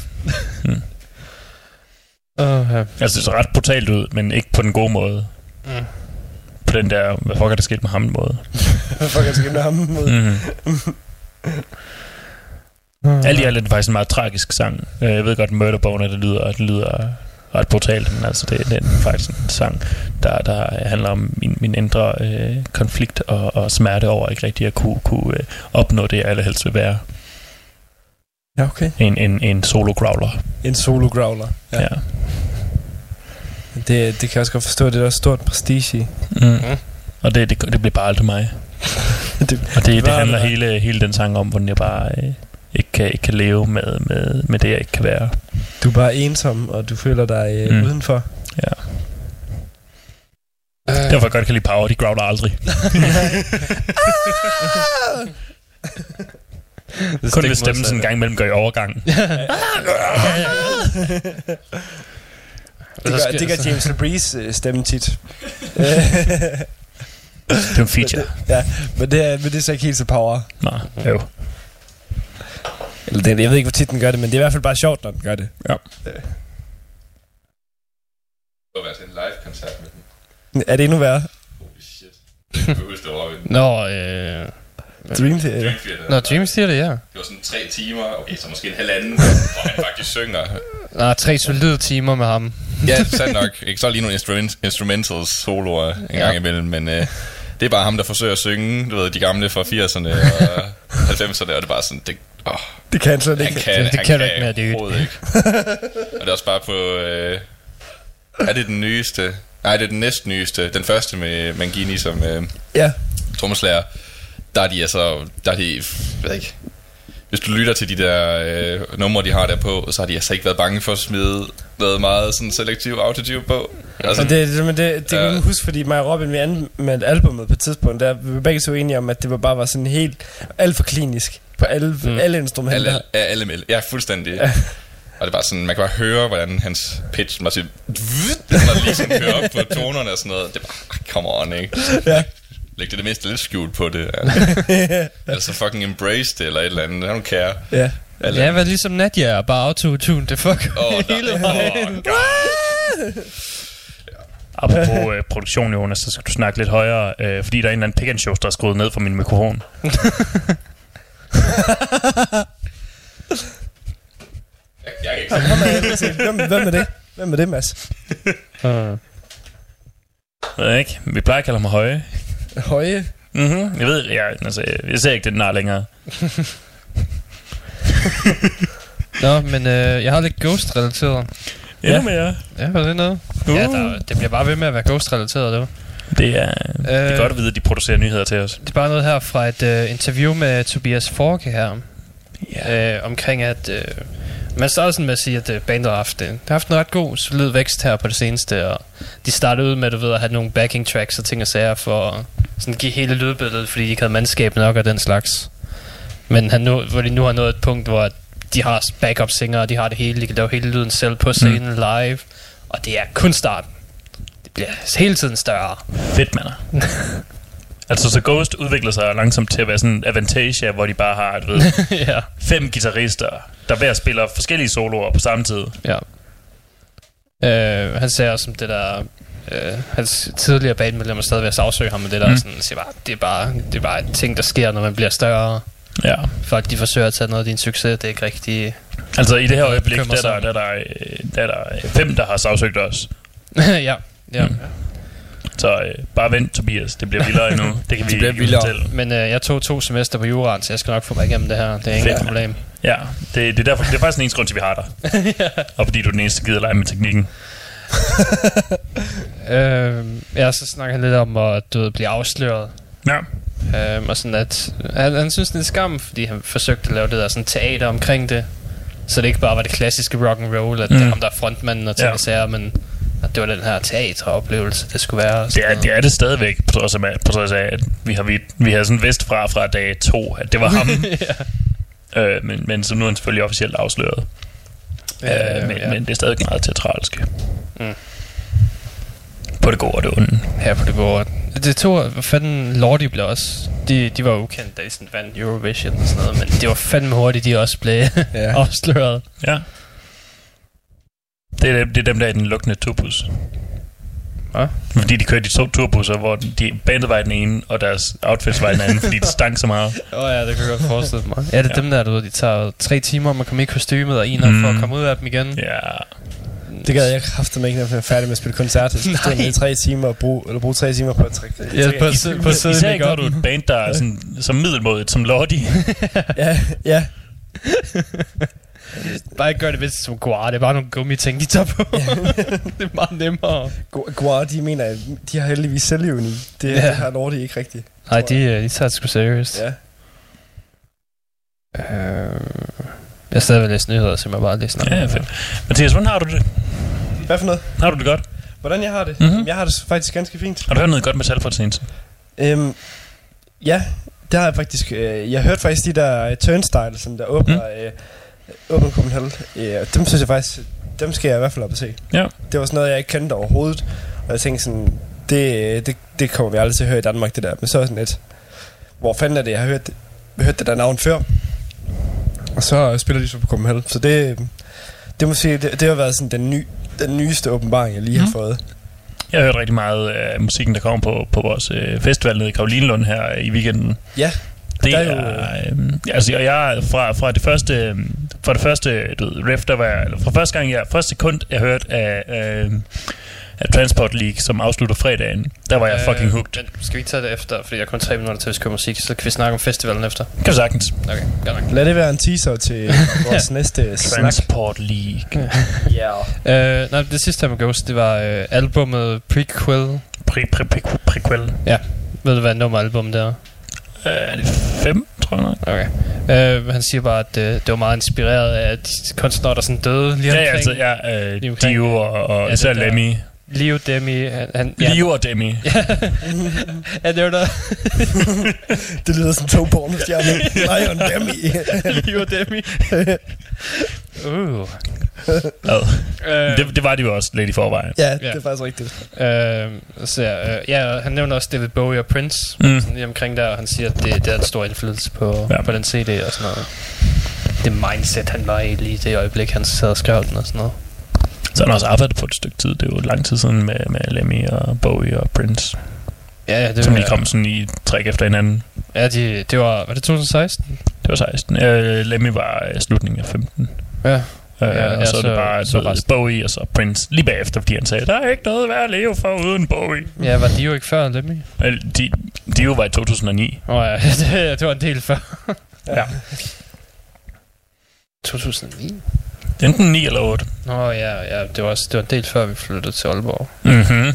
Uh, ja. Altså det så ret brutalt ud, men ikke på den gode måde. Mm. På den der, hvad fuck er der sket med ham måde. Hvad fuck er det med ham mod? Mm-hmm. Alt i alt er det faktisk en meget tragisk sang. Øh, Jeg ved godt, Murderboner, det lyder, det lyder ret brutalt, men altså det, det er faktisk en sang, der, der handler om min, min indre øh, konflikt og, og smerte over ikke rigtig at kunne, kunne øh, opnå det, jeg allerhelst vil være. Ja, okay. En, en, en solo growler. En solo growler. Ja. ja. Det, det kan jeg også godt forstå, det er der også stort prestige i. Mm. Og det, det, det bliver bare aldrig mig. det, Og det, det handler hele, hele den sang om, hvordan jeg bare øh, ikke, kan, ikke kan leve med, med, med det, jeg ikke kan være. Du er bare ensom, og du føler dig øh, Mm. mm. udenfor. Ja. Derfor jeg godt kan lide Power, de growler aldrig. Kun hvis stemmen sådan en gang imellem går i overgang. Det gør, det gør James LeBreeze øh, stemme tit. Det er en feature. ja, men det, er, men det er så ikke helt så power. Nå, jo. Eller det, jeg ved ikke, hvor tit den gør det, men det er i hvert fald bare sjovt, når den gør det. Ja. Det var altså en live-koncert med den. Er det endnu værre? Holy shit. Det over. Nå, øh... Dream Theater. Dream Theater. Nå, Dream Theater, ja. Det var sådan tre timer, okay, så måske en halvanden, hvor han faktisk synger. Nå, tre solide timer med ham. Ja, sandt nok. Ikke så lige nogle instrument, instrumentals soloer en Ja. gang imellem, men øh, det er bare ham, der forsøger at synge, du ved, de gamle fra 80'erne og 90'erne, og det er bare sådan, det, åh, Det kan slet ikke. kan, Det- det kan du ikke mere, dude. overhovedet ikke. og det er også bare på, øh, er det den nyeste? Nej, det er den næstnyeste. Den første med Mangini som øh, Ja. trommeslager. Der er de altså, der er de, jeg ved ikke, hvis du lytter til de der øh, numre, de har der på, så har de altså ikke været bange for at smide noget meget sådan selektiv autotune på. Altså, Og det, det, men det, det kan Ja. man huske, fordi mig og Robin, vi anmeldte albumet på et tidspunkt, der vi var begge så enige om, at det var bare var sådan helt alt for klinisk på alle, mm. alle instrumenter. alle, alle, alle, ja, fuldstændig. Ja. Og det bare sådan, man kan bare høre, hvordan hans pitch, man siger, når lige sådan kører op på tonerne og sådan noget. Det bare, ah, come on, ikke? Ja. Læg det det mindste lidt skjult på det. Altså, altså fucking embrace det, eller et eller andet. I don't care. Ja. Eller, Ja, hvad ligesom Nadia er bare autotune, det fuck Åh, oh, hele åh, vejen. Apropos øh, produktion, Jonas, så skal du snakke lidt højere, øh, fordi der er en eller anden pick and show, der er skruet ned fra min mikrofon. jeg, jeg kan ikke jeg. Hvem, hvem er det? Hvem er det, Mads? Uh, Jeg ved ikke, vi plejer at kalde ham høje. Høje. Mm-hmm. Jeg ved, jeg, altså, jeg ser ikke det nar længere. Nå, men øh, jeg har lidt Ghost-relateret. Endnu mere. Ja, var det noget? Uh. Ja, der, det bliver bare ved med at være Ghost-relateret, det var. Det er, det er Øh. godt at vide, at de producerer nyheder til os. Det er bare noget her fra et øh, interview med Tobias Forke her. Ja. Øh, omkring at... Øh, man startede sådan med at sige, at øh, bandet har haft, øh, det har haft en ret god, solid vækst her på det seneste, og de startede ud med, du ved, at have nogle backing tracks og ting og sager for at sådan give hele lydbilledet, fordi de ikke havde mandskab nok og den slags. Men han nu, hvor de nu har nået et punkt, hvor de har backup singer, de har det hele, de kan lave hele lyden selv på scenen mm. live, og det er kun starten. Det bliver hele tiden større. Fedt, mander. altså, så Ghost udvikler sig langsomt til at være sådan en Avantasia, hvor de bare har, du ved, ja. fem guitarister, der hver spiller forskellige soloer på samme tid. Ja. Øh, han sagde også om det der... Øh, hans tidligere bandmedlemmer stadig ved at sagsøge ham med det der, Mm. sådan, siger bare, det er bare, det er bare en ting, der sker, når man bliver større. Ja. Folk, de forsøger at tage noget af din succes, det er ikke rigtig... Altså, i det her øjeblik, der, er der, der, er der, der, er der fem, der har sagsøgt os. ja, ja. Mm. Så øh, bare vent, Tobias. Det bliver vildere endnu. Det kan vi ikke fortælle. Men øh, jeg tog to semester på juraen, så jeg skal nok få mig igennem det her. Det er ingen problem. Ja, det, det, er derfor, det er faktisk den eneste grund til, vi har dig. Og fordi du er den eneste, der gider lege med teknikken. øh, ja, så snakker han lidt om at du ved, blive afsløret. Ja. Øhm, og sådan at han, han synes det er en skam, fordi han forsøgte at lave det der sådan teater omkring det. Så det ikke bare var det klassiske rock and roll, at mm. det Mm. er ham der er frontmanden og ting Ja. sager, men at det var den her teateroplevelse, det skulle være. Det er, noget. det er det stadigvæk, på trods af, på trods af at vi har, vi, vi har sådan vist fra fra dag to, at det var ham. ja. øh, men, men så nu er han selvfølgelig officielt afsløret. Ja, øh, men, ja. men det er stadig meget teatralsk. Mm. På det gode og det onde. Her på det gode. Det tog, hvad fanden, Lordi blev også, de, de var jo ukendt, da de sådan vandt Eurovision og sådan noget, men det var fandme hurtigt, de også blev Ja. afsløret. Ja. Det er, det er dem, der er i den lukkende turbus. Hvad? Fordi de kørte de to turbusser, hvor de, bandet var i den ene, og deres outfits var i den anden, fordi det stank så meget. Åh oh, ja, det kan jeg godt forestille mig. Ja, det er Ja. ja. dem der, du ved, de tager tre timer om at komme i kostymet, og en mm. for at Mm. komme ud af dem igen. Ja. Det gad jeg kraftigt ikke, når jeg er færdig med at spille koncert. Jeg skal stå i tre timer og bruge, eller bruge tre timer på at trække Ja, på, at på at sidde i Især ikke, når du et band, der er sådan, så middelmådigt som Lottie. ja, ja. Bare ikke gør det vist som Guar, det er bare nogle gummiting, de tager på. det er meget nemmere. Gu- Guar, de mener, at de har heldigvis selvlivende i. Det, Ja. har Lordi ikke rigtigt. Nej, de, øh, de tager det sgu seriøst. Ja. Øh, jeg har stadigvæk læst nyheder, så jeg bare læse Ja, ja, fedt. Mathias, hvordan har du det? Hvad for noget? Har du det godt? Hvordan jeg har det? Mhm. Mm-hmm. Jeg har det faktisk ganske fint. Har du hørt noget godt metal fra det seneste? Øhm, ja, det har jeg faktisk. Øh, jeg hørte faktisk de der uh, Turnstile, som der åbner, mm. øh, åbner Copenhagen. Øh, dem synes jeg faktisk, dem skal jeg i hvert fald op og se. Ja. Det var sådan noget, jeg ikke kendte overhovedet. Og jeg tænkte sådan, det, det, det kommer vi aldrig til at høre i Danmark, det der. Men så er sådan lidt, hvor fanden er det, jeg har hørt, hørt det der navn før. Og så spiller de så på Copenhagen. Så det, det må sige, det, det har været sådan den, ny, den nyeste åbenbaring, jeg lige har Mhm. fået. Jeg har hørt rigtig meget af musikken, der kommer på, på vores øh, festival nede i Karolinelund her i weekenden. Ja, Det der er, er jo- øh, altså, og jeg fra, fra det første, øh, fra det første, du ved, riff, der var, jeg- eller fra første gang, jeg, første sekund, jeg hørte af, øh, af Transport League, som afslutter fredagen, der var jeg fucking hooked. Men skal vi ikke tage det efter, fordi jeg har kun tre minutter til, at vi skal musik, så kan vi snakke om festivalen efter. Kan du sagtens. Okay, godt nok. Lad det være en teaser til vores næste snak. Transport League. Ja. Øh, nej, det sidste Ghost, det var øh, albumet Prequel. Pre, pre, pre, prequel. Ja. Ved du, hvad nummer album det er? Øh, er det fem, tror jeg nok? Okay. Øh, han siger bare, at øh, det var meget inspireret af de kunstnere, der sådan døde lige Ja, ja, omkring. altså, ja, øh, Lige omkring. Dio og, og Ja, især Lemmy. Leo Demi. Han, han, Leo og Demi. ja, det var der. det lyder som to pornostjerner. Lion Demi. Leo Demi. uh. Ja. Øh, Det, det var de jo også lidt i forvejen. ja, det er faktisk rigtigt. Øh, så, øh, ja, han nævner også David Bowie og Prince, Mm. sådan lige omkring der, og han siger, at det, det er en stor indflydelse på, Ja. ja. på den CD og sådan noget. Det mindset, han var i lige i det øjeblik, han sad og skrev den og sådan noget. Så han har også arbejdet på et stykke tid. Det er jo lang tid siden med, med Lemmy og Bowie og Prince. Ja, ja, det som lige kom sådan i træk efter hinanden. Ja, de, det var, var det 2016? Det var 16. Øh, Lemmy var øh, slutningen af 15. Ja. Øh, Ja, og ja, så, er så- det bare så så resten. Bowie og så Prince lige bagefter, fordi han sagde, der er ikke noget værd at leve for uden Bowie. Ja, var de jo ikke før Lemmy? Øh, De, de jo var i 2009. Åh oh, ja, det, det var en del før. Ja. 2009? Enten 9 eller 8. Nå ja, ja det, var også, det var en del før vi flyttede til Aalborg. Mhm.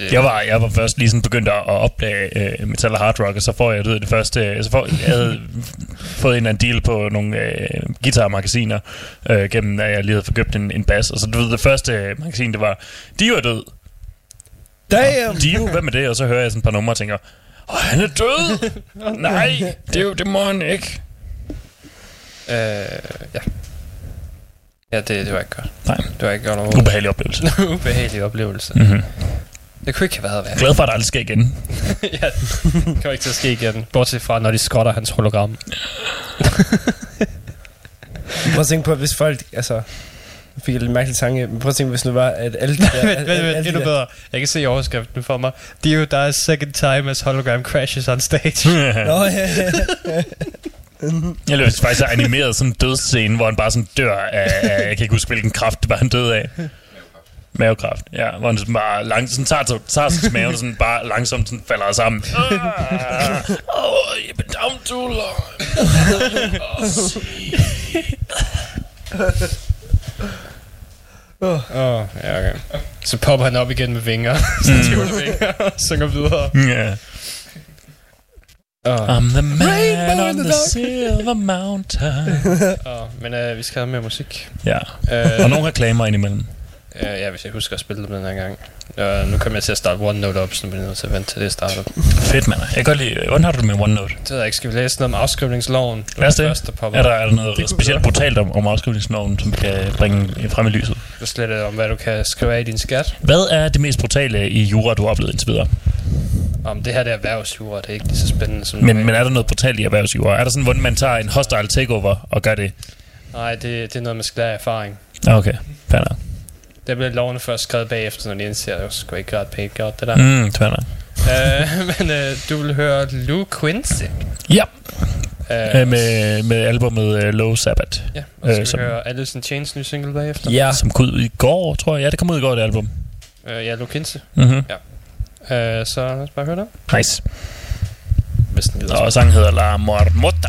Øh, Jeg var, jeg var først lige sådan begyndt at at opdage øh, metal og hard rock, og så får jeg det, det første... øh, Så får, jeg havde fået en eller anden deal på nogle øh, guitarmagasiner, øh, gennem at jeg lige havde forkøbt en, en bas. Og så du ved, det første øh, magasin, det var, Dio er død. Damn! Dio, hvad med det? Og så hører jeg sådan et par numre og tænker, Åh, han er død! Nej, det, er det må han ikke. Øh, ja. Ja, det, det var ikke godt. Nej. Det var ikke godt overhovedet. Ubehagelig oplevelse. Ubehagelig oplevelse. Mhm. Det kunne ikke have været værre. Glad for, at det aldrig sker igen. ja, det kommer ikke til at ske igen. Bortset fra, når de skotter hans hologram. Prøv at tænke på, hvis folk, altså... Fik jeg lidt mærkelig tanke, men prøv at tænke, hvis nu var, at alle de der... vent, vent, endnu der- bedre. Jeg kan se overskriften for mig. Dio dies second time as hologram crashes on stage. Nå, ja, ja. Jeg løb faktisk animeret sådan en dødsscene, hvor han bare sådan dør af, af jeg kan ikke huske, hvilken kraft det var, han døde af. Mavekræft, ja. Hvor han sådan bare langt, sådan tager, tager sin mave, sådan bare langsomt sådan falder sammen. Ah, oh, you've been down too long. Åh, oh, ja, okay. Så popper han op igen med vinger. så Mm. vinger og synger videre. Ja. Oh. I'm the man Rainbow in on the the silver mountain. oh, men uh, vi skal have mere musik. Ja. Øh, Og nogle reklamer indimellem. Uh, ja, hvis jeg husker at spille dem den her gang. Uh, nu kommer jeg til at starte OneNote op, så nu bliver jeg nødt til at vente til det starter. Fedt, mand. Jeg kan godt lide... Hvordan har du det med OneNote? Det ved jeg ikke. Skal vi læse noget om afskrivningsloven? Lad os det første, der popper Er der, er der noget Det specielt brutalt om, om afskrivningsloven, som vi kan bringe frem i lyset? Du slet om, hvad du kan skrive af i din skat. Hvad er det mest brutale i jura, du har oplevet indtil videre? Om det her det er erhvervsjura, det er ikke lige så spændende som Men, men er der noget brutalt i erhvervsjura? Er der sådan, hvordan man tager en hostile takeover og gør det? Nej, det, det er noget med sklære erfaring. Ah, Okay, fair nok. Der bliver lovene først skrevet bagefter, når de indser, at det sgu ikke ret pænt gjort, det der. Mm, nok. uh, men uh, du vil høre Lou Quincy. Ja. Uh, Øh, med, med albumet uh, Low Sabbath. Ja, og så skal som, vi høre Alice in Chains nye single bagefter. Ja. som kom ud i går, tror jeg. Ja, det kom ud i går, det album. Uh, ja, Lou Quincy. Mhm. Ja. Uh, så lad os bare høre det. Nice. Hvis den gider. Og sangen hedder La Mormota.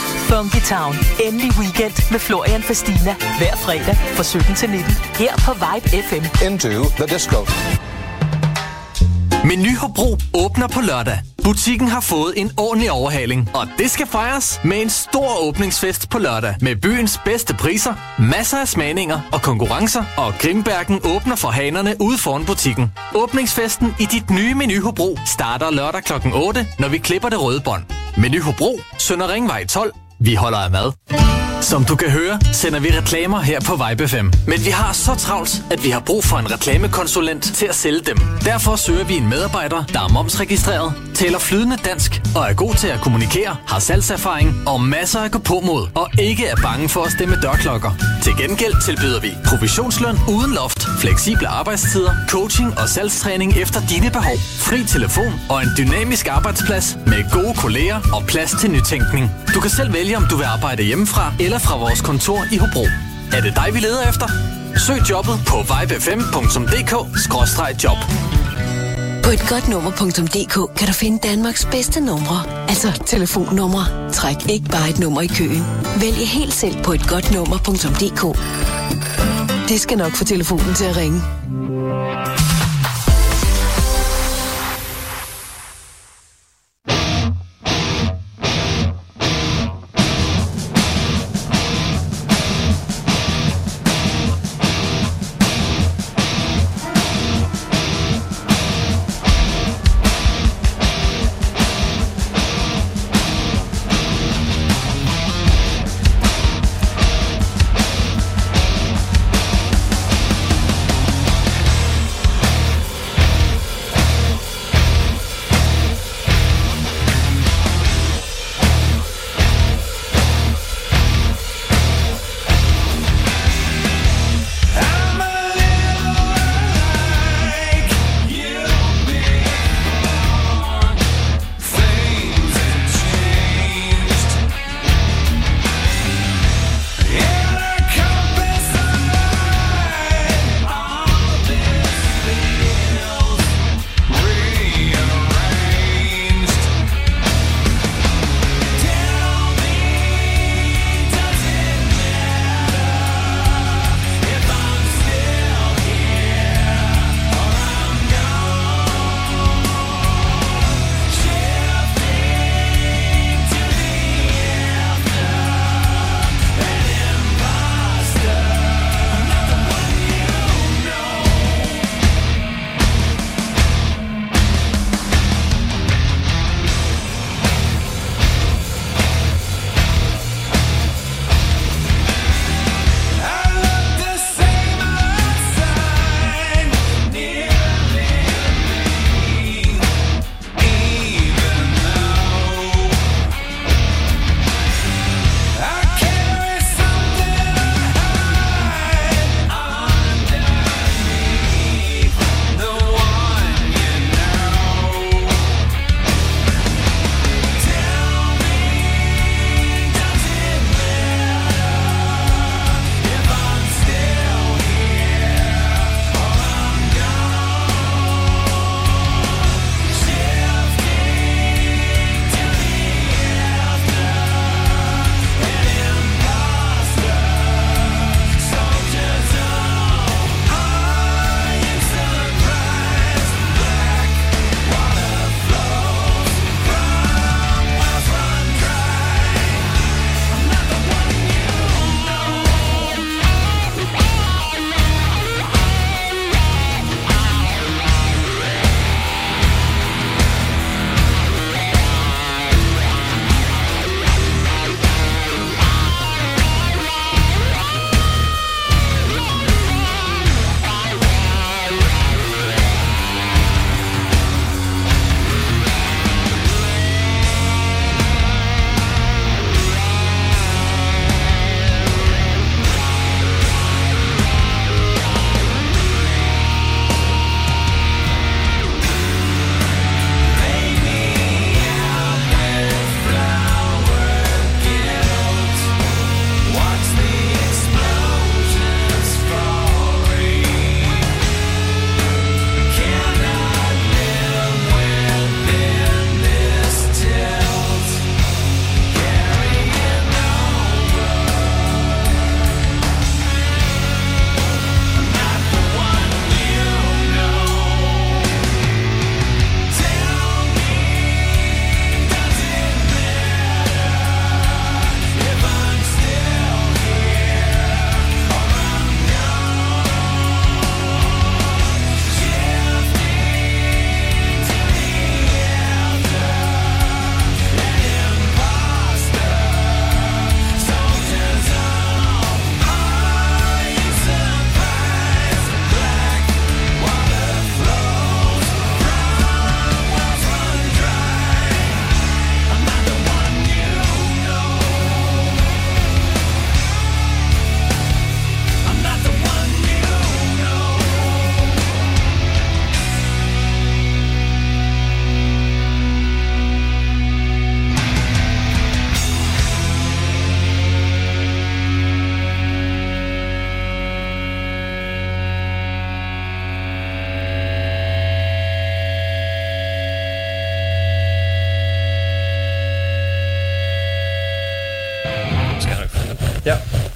Funky Town. Endelig weekend med Florian Fastina. Hver fredag fra 17 til 19. Her på Vibe FM. Into the disco. Meny Hobro åbner på lørdag. Butikken har fået en ordentlig overhaling, og det skal fejres med en stor åbningsfest på lørdag. Med byens bedste priser, masser af smagninger og konkurrencer, og Grimbergen åbner for hanerne ude foran butikken. Åbningsfesten i dit nye Meny Hobro starter lørdag kl. 8, når vi klipper det røde bånd. Meny Hobro, Sønder Ringvej 12. Vi holder af mad. Som du kan høre, sender vi reklamer her på Vibe FM. Men vi har så travlt, at vi har brug for en reklamekonsulent til at sælge dem. Derfor søger vi en medarbejder, der er momsregistreret, taler flydende dansk og er god til at kommunikere, har salgserfaring og masser af gå på mod og ikke er bange for at stemme dørklokker. Til gengæld tilbyder vi provisionsløn uden loft, fleksible arbejdstider, coaching og salgstræning efter dine behov, fri telefon og en dynamisk arbejdsplads med gode kolleger og plads til nytænkning. Du kan selv vælge, om du vil arbejde hjemmefra eller fra vores kontor i Hobro. Er det dig, vi leder efter? Søg jobbet på vibefm.dk-job. På et godt nummer.dk kan du finde Danmarks bedste numre. Altså telefonnumre. Træk ikke bare et nummer i køen. Vælg helt selv på et godt nummer.dk. Det skal nok få telefonen til at ringe.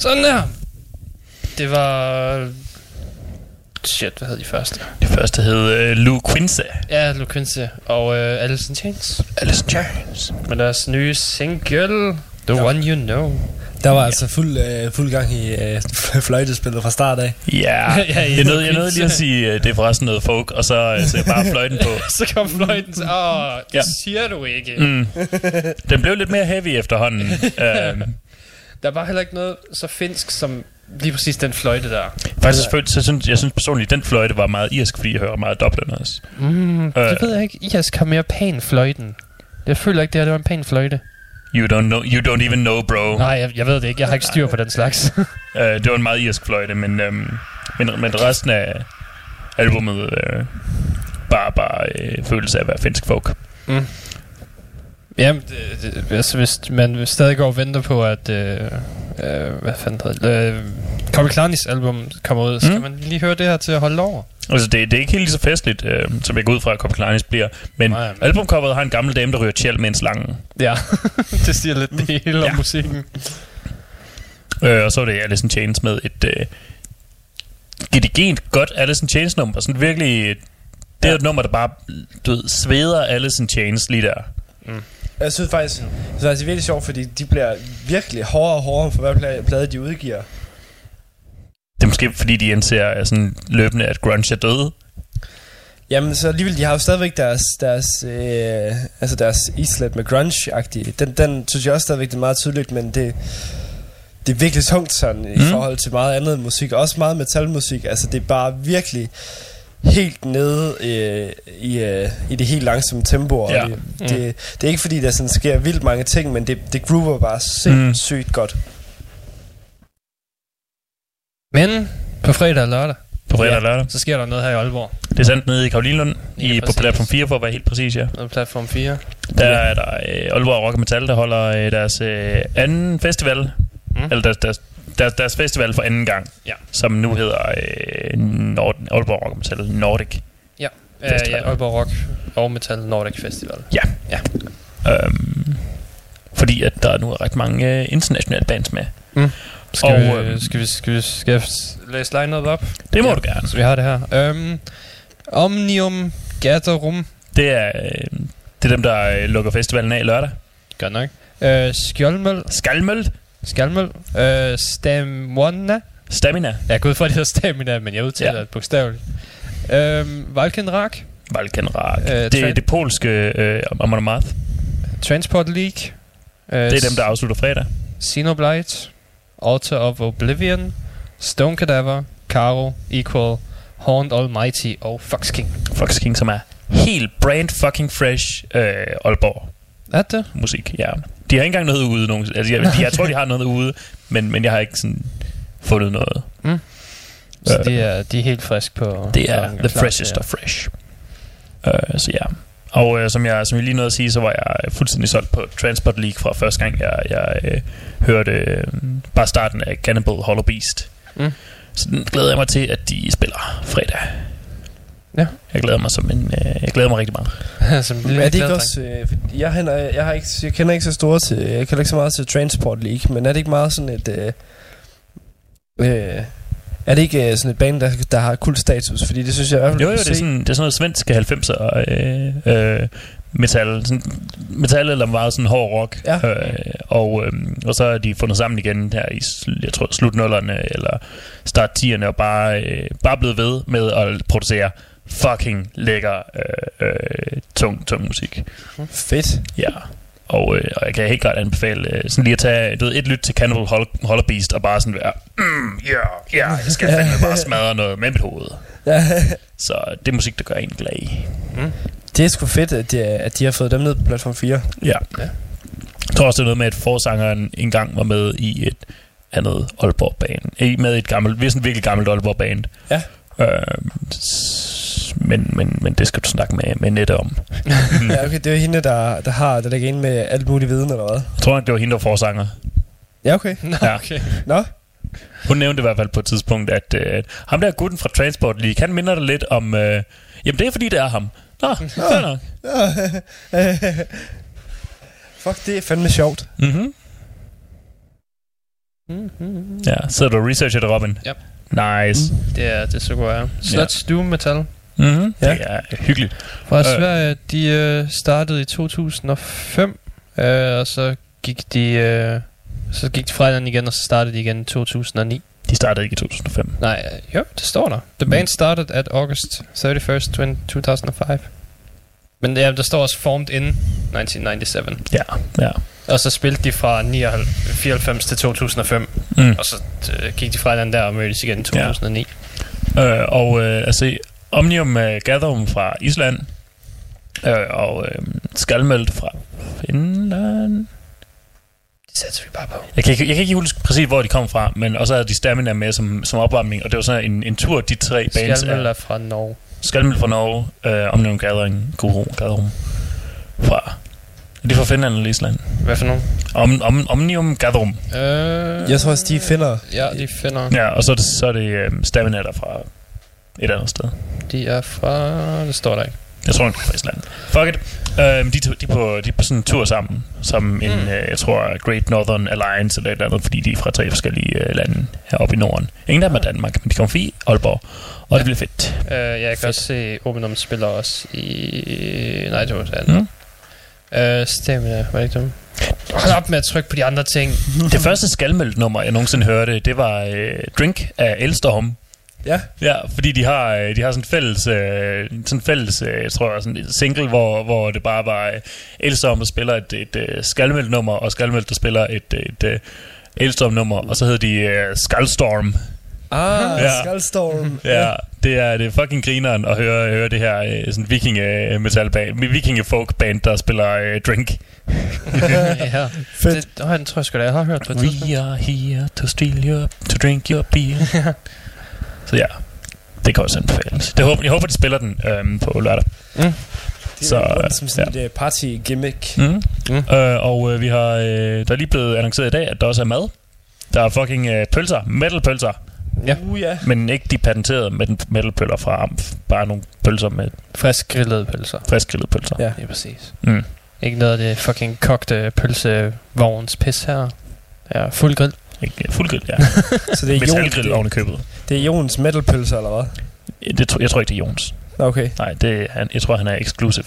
Sådan der. Det var... Shit, hvad hed de første? Det første hed uh, Lou Quincy. Ja, Lou Quincy og uh, Alice in Chains. Alice in Chains. Med deres nye single, The One You Know. Der var altså fuld, øh, fuld gang i øh, fløjtespillet fra start af. Ja, Ja, jeg nåede, jeg nåede lige at sige, uh, det er forresten noget folk, og så uh, så jeg bare fløjten på. Så kom fløjten til, åh, det Ja. siger du ikke. Mm. Den blev lidt mere heavy efterhånden. uh, Der var heller ikke noget så finsk som lige præcis den fløjte der. faktisk selvfølgelig, så synes, jeg synes personligt, den fløjte var meget irsk, fordi jeg hører meget Dublin også. Mm, Øh. det ved jeg ikke. Irsk har mere pæn fløjten. Jeg føler ikke, det her det var en pæn fløjte. You don't, know, you don't even know, bro. Nej, jeg, jeg ved det ikke. Jeg har ikke styr på den slags. Uh, det var en meget irsk fløjte, men, um, men, men resten af albumet uh, bare, bare uh, følelse af at være finsk folk. Mm. Jamen, det, det, altså, hvis man stadig går og venter på, at... Øh, øh, hvad fanden hedder det? Øh, Kobe Clarnis album kommer ud, mm. skal man lige høre det her til at holde over. Altså, det, det er ikke helt lige så festligt, øh, som jeg går ud fra, at Kleines bliver. Men Nej, men- albumcoveret har en gammel dame, der ryger tjæl med en slange. Ja, det siger lidt det hele om Ja. musikken. Øh, og så er det Alice in Chains med et øh, gedigent godt Alice in Chains nummer. Sådan virkelig... Det er Ja. et nummer, der bare du ved, sveder Alice in Chains lige der. Jeg synes faktisk, jeg synes faktisk, det er virkelig sjovt, fordi de bliver virkelig hårdere og hårdere for hver pla- plade, de udgiver. Det er måske fordi, de indser sådan løbende, at grunge er døde. Jamen, så alligevel, de har jo stadigvæk deres, deres, øh, altså deres islet med grunge-agtige. Den, den synes jeg også stadigvæk, det er meget tydeligt, men det, det er virkelig tungt sådan i Mm. forhold til meget andet musik. Også meget metalmusik. Altså, det er bare virkelig helt nede øh, i, øh, i det helt langsomme tempo. Og Ja. det, det, det er ikke fordi, der sådan sker vildt mange ting, men det, det groover bare sindssygt mm. godt. Men på fredag og lørdag, På fredag og lørdag. så sker der noget her i Aalborg. Det er sandt nede i Karolinlund, Lige i, på platform 4, for at være helt præcis, ja. På platform 4. Der er der øh, Aalborg Rock og Metal, der holder øh, deres øh, anden festival. Mm. Mm. Eller deres, deres, deres, deres festival for anden gang. Ja. Som nu hedder øh, Nord, Aalborg Rock og Metal Nordic. Ja, Festival. ja Aalborg Rock og Metal Nordic Festival. Ja. Ja. Øhm, fordi at der nu er ret mange øh, internationale bands med. Mm. Skal, Og, vi, øhm, skal, vi, skal, vi, skal jeg læse line op? Det må Ja. du gerne. Så vi har det her. Um, Omnium Gatherum. Det er, øh, det er dem, der øh, lukker festivalen af lørdag. Godt nok. Uh, Skjoldmøl. Skalmøl. Skalmøl. Uh, Stamona. Stamina. Jeg går ud fra, det hedder Stamina, men jeg udtaler Ja. det bogstaveligt. Uh, Valkenrak. Valkenrak. Øh, det er det polske øh, Amon Amarth. Transport League. Uh, Det er dem, der afslutter fredag. Xenoblight. Altar of Oblivion. Stone Cadaver. Caro. Equal. Horned Almighty og Fox King. Fox King, som er helt brand fucking fresh øh, Aalborg Er det? musik. Ja. De har ikke engang noget ude. Nogen, altså, jeg, de, jeg tror, de har noget ude, men, men jeg har ikke sådan fundet noget. Så Øh, de er, de er helt friske på... Det er the freshest of fresh. Uh, så ja. Og uh, som, jeg, som jeg lige nåede at sige, så var jeg fuldstændig solgt på Transport League fra første gang, jeg, jeg uh, hørte uh, bare starten af Cannibal Hollow Beast. Mm. Så den glæder jeg mig til, at de spiller fredag. Ja. Jeg glæder mig som en, uh, jeg glæder mig rigtig meget. Som en er det ikke også... Øh, jeg, hænder, jeg, har ikke, jeg kender ikke så store til... Jeg kender ikke så meget til Transport League, men er det ikke meget sådan et... Øh, øh, er det ikke øh, sådan et band, der, der har kult status? Fordi det synes jeg i hvert fald... Jo, jo, det er se- sådan, det er sådan noget svensk 90'er øh, øh, metal. Sådan, metal eller meget sådan hård rock. Ja. Øh, og, øh, og så er de fundet sammen igen her i, jeg tror, slut nullerne eller start 10'erne og bare, øh, bare blevet ved med at producere fucking lækker øh, øh, tung, tung musik. Fedt. Ja. Og, øh, og jeg kan helt klart anbefale øh, sådan lige at tage du ved, et lyt til Cannibal Hol- Hollow Beast og bare sådan være, mm, ja, ja, jeg skal fandme bare smadre noget med mit hoved. Så det er musik, der gør en glad. Det er sgu fedt, at de, at de har fået dem ned på platform 4. Ja. ja. Jeg tror også, det er noget med, at forsangeren engang var med i et andet Aalborg-band. Ikke med i et gammelt, vi er sådan et virkelig gammelt Aalborg-band. Ja. Øh, men, men, men det skal du snakke med, med Nette om. ja, okay, det er hende, der, der har der ligger inde med alt muligt viden, eller hvad? Jeg tror det var hende, der forsanger. Ja, okay. Nå, Ja. okay. Nå? Hun nævnte i hvert fald på et tidspunkt, at øh, ham der gutten fra Transport League, han minder dig lidt om... Øh, jamen, det er fordi, det er ham. Nå, fair nok. Fuck, det er fandme sjovt. Mm-hmm. Mm-hmm. Ja, sidder du og researcher det, Robin? Ja. Nice. Det er, det så godt, ja. Sludge Doom Metal. Mm-hmm. Ja. Det er hyggeligt. Fra Øh. Sverige, de øh, startede i 2005, øh, og så gik de, øh, så gik de fra hinanden igen, og så startede de igen i 2009. De startede ikke i 2005. Nej, jo, det står der. The band started at August 31st, 2005. Men ja, der står også formed in 1997. Ja, ja. Og så spilte de fra 94 til 2005. Mm. Og så øh, gik de fra hinanden der og mødtes igen i 2009. Øh, og øh, altså, Omnium øh, Gatherum fra Island, øh, og øh, Skalmelt fra Finland. Det satser vi bare på. Jeg kan, ikke, jeg kan ikke huske præcis, hvor de kom fra, men også havde de Stamina med som, som opvarmning, og det var sådan en, en tur, de tre bands Skalmøl er fra Norge. Skalmelt fra Norge, øh, Omnium Gathering, Guru Gatherum fra... Er det fra Finland eller Island? Hvad for nogen? Om, om, Omnium Gatherum. Øh, Jeg tror også, de finder... Ja, de finder. Ja, og så er det, så er det øh, Stamina der fra et andet sted. De er fra... Det står der ikke. Jeg tror, det er fra Island. Fuck it. Uh, de, de, er på, de er på sådan en tur sammen, som en, Mm. uh, jeg tror, Great Northern Alliance eller et eller andet, fordi de er fra tre forskellige uh, lande heroppe i Norden. Ingen af dem er Danmark, men de kommer forbi Aalborg, og det bliver fedt. Øh, jeg kan også se, Obenum spiller også i... Nej, det var det andet. Mm. Øh, Stamina, var det ikke dem? Hold op med at trykke på de andre ting. Det første skalmeldt nummer, jeg nogensinde hørte, det var uh, Drink af Elstorm. Ja. Ja, fordi de har, øh, de har sådan en fælles, øh, sådan en fælles øh, jeg tror, sådan en single, hvor, hvor det bare var øh, Elstorm, der spiller et, et, et skalmeldt nummer, og Skalmeldt, der spiller et, et, et Elstorm nummer, og så hedder de øh, Skalstorm. Ah, Ja. ja. Skullstorm. Ja, det er, det er fucking grineren at høre, høre det her øh, sådan vikinge metal band, vikinge folk band, der spiller øh, Drink. ja. Fedt. Det, oh, den tror jeg sgu da, jeg har hørt på et. We are here to steal your, to drink your beer. så ja, det kan også anbefales. Det håber, jeg håber, de spiller den øhm, på lørdag. Mm. Det Så, så, er som sådan ja. et øh, party-gimmick. Mm. Mm. Øh, og øh, vi har, øh, der er lige blevet annonceret i dag, at der også er mad. Der er fucking øh, pølser, metal-pølser. Ja. Uh, ja. Men ikke de patenterede med metal-pølser fra Amf. Bare nogle pølser med Frisk grillede pølser. frisk grillet pølser. Ja. Det er præcis. Mm. Ikke noget af det fucking kogte pølsevogns pis her. Ja, fuld grill. Ikke, ja, fuld grill, ja. Så det er Metalgrill oven i købet. det er Jons metalpølser, eller hvad? Det, jeg tror ikke, det er Jons. Okay. Nej, det er, han, jeg tror, han er exclusive.